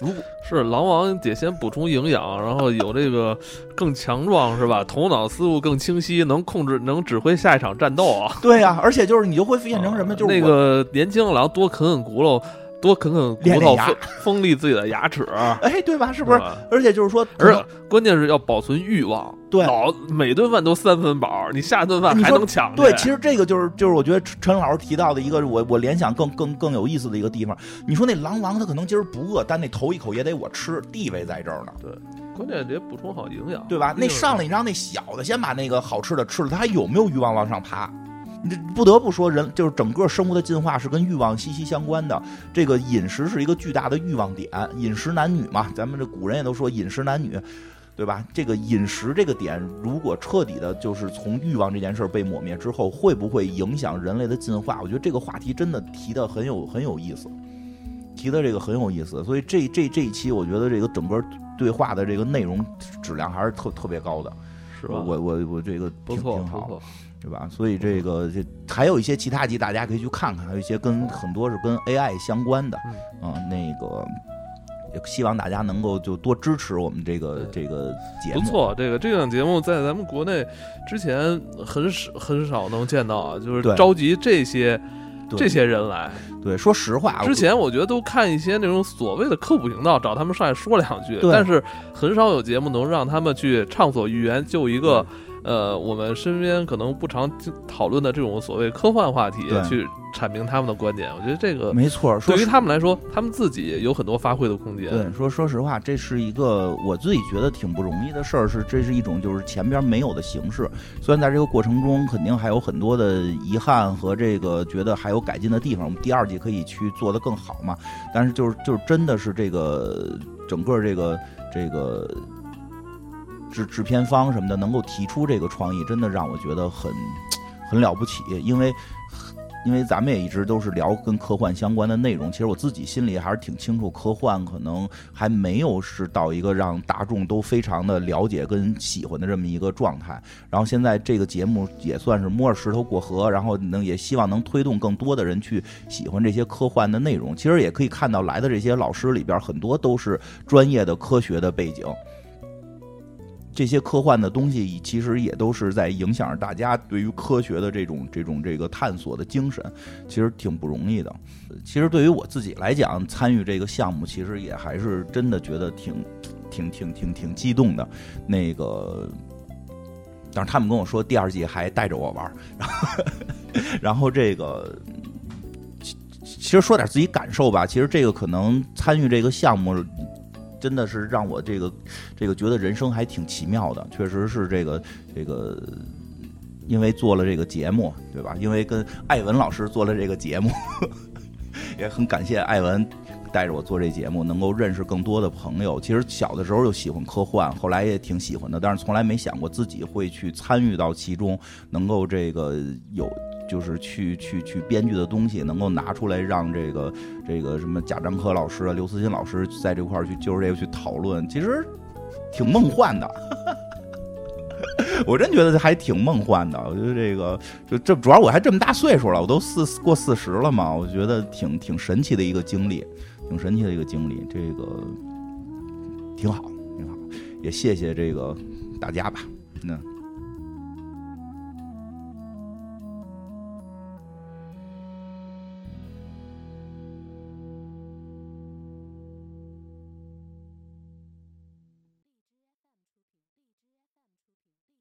如果是狼王得先补充营养，然后有这个更强壮是吧？头脑思路更清晰，能控制能指挥下一场战斗啊！对呀，而且就是你就会变成什么？就是那个年轻狼多啃啃骨头。多啃啃骨头，锋锋利自己的牙齿，[laughs] 哎，对吧？是不是？而且就是说，而关键是要保存欲望。对，老每顿饭都三分饱，你下顿饭还能抢？对，其实这个就是就是我觉得陈老师提到的一个我我联想更更更有意思的一个地方。你说那狼王他可能今儿不饿，但那头一口也得我吃，地位在这儿呢。对，关键得补充好营养，对吧？那上来你让那小的先把那个好吃的吃了，他还有没有欲望往上爬？你不得不说，人就是整个生物的进化是跟欲望息息相关的。这个饮食是一个巨大的欲望点，饮食男女嘛，咱们这古人也都说饮食男女，对吧？这个饮食这个点，如果彻底的就是从欲望这件事被抹灭之后，会不会影响人类的进化？我觉得这个话题真的提的很有很有意思，提的这个很有意思。所以这这这一期，我觉得这个整个对话的这个内容质量还是特特别高的，是吧？我我我这个不错挺好。对吧？所以这个这还有一些其他集，大家可以去看看，还有一些跟很多是跟 AI 相关的，嗯，那个也希望大家能够就多支持我们这个这个节目。不错，这个这档节目在咱们国内之前很少很少能见到啊，就是召集这些这些人来。对，说实话，之前我觉得都看一些那种所谓的科普频道，找他们上来说两句，但是很少有节目能让他们去畅所欲言，就一个。呃，我们身边可能不常讨论的这种所谓科幻话题，去阐明他们的观点，我觉得这个没错。对于他们来说，他们自己有很多发挥的空间。对，说说实话，这是一个我自己觉得挺不容易的事儿，是这是一种就是前边没有的形式。虽然在这个过程中肯定还有很多的遗憾和这个觉得还有改进的地方，我们第二季可以去做得更好嘛。但是就是就是真的是这个整个这个这个。制制片方什么的能够提出这个创意，真的让我觉得很很了不起。因为因为咱们也一直都是聊跟科幻相关的内容，其实我自己心里还是挺清楚，科幻可能还没有是到一个让大众都非常的了解跟喜欢的这么一个状态。然后现在这个节目也算是摸着石头过河，然后能也希望能推动更多的人去喜欢这些科幻的内容。其实也可以看到来的这些老师里边很多都是专业的科学的背景。这些科幻的东西，其实也都是在影响着大家对于科学的这种、这种、这个探索的精神，其实挺不容易的。其实对于我自己来讲，参与这个项目，其实也还是真的觉得挺、挺、挺、挺、挺激动的。那个，但是他们跟我说第二季还带着我玩，然后，然后这个，其实说点自己感受吧。其实这个可能参与这个项目。真的是让我这个这个觉得人生还挺奇妙的，确实是这个这个因为做了这个节目，对吧？因为跟艾文老师做了这个节目，[laughs] 也很感谢艾文带着我做这节目，能够认识更多的朋友。其实小的时候就喜欢科幻，后来也挺喜欢的，但是从来没想过自己会去参与到其中，能够这个有就是去去去编剧的东西，能够拿出来让这个这个什么贾樟柯老师啊、刘慈欣老师在这块儿去就是这个去讨论，其实挺梦幻的。[laughs] 我真觉得还挺梦幻的，我觉得这个就这主要我还这么大岁数了，我都四过四十了嘛，我觉得挺挺神奇的一个经历，挺神奇的一个经历，这个挺好挺好，也谢谢这个大家吧，那。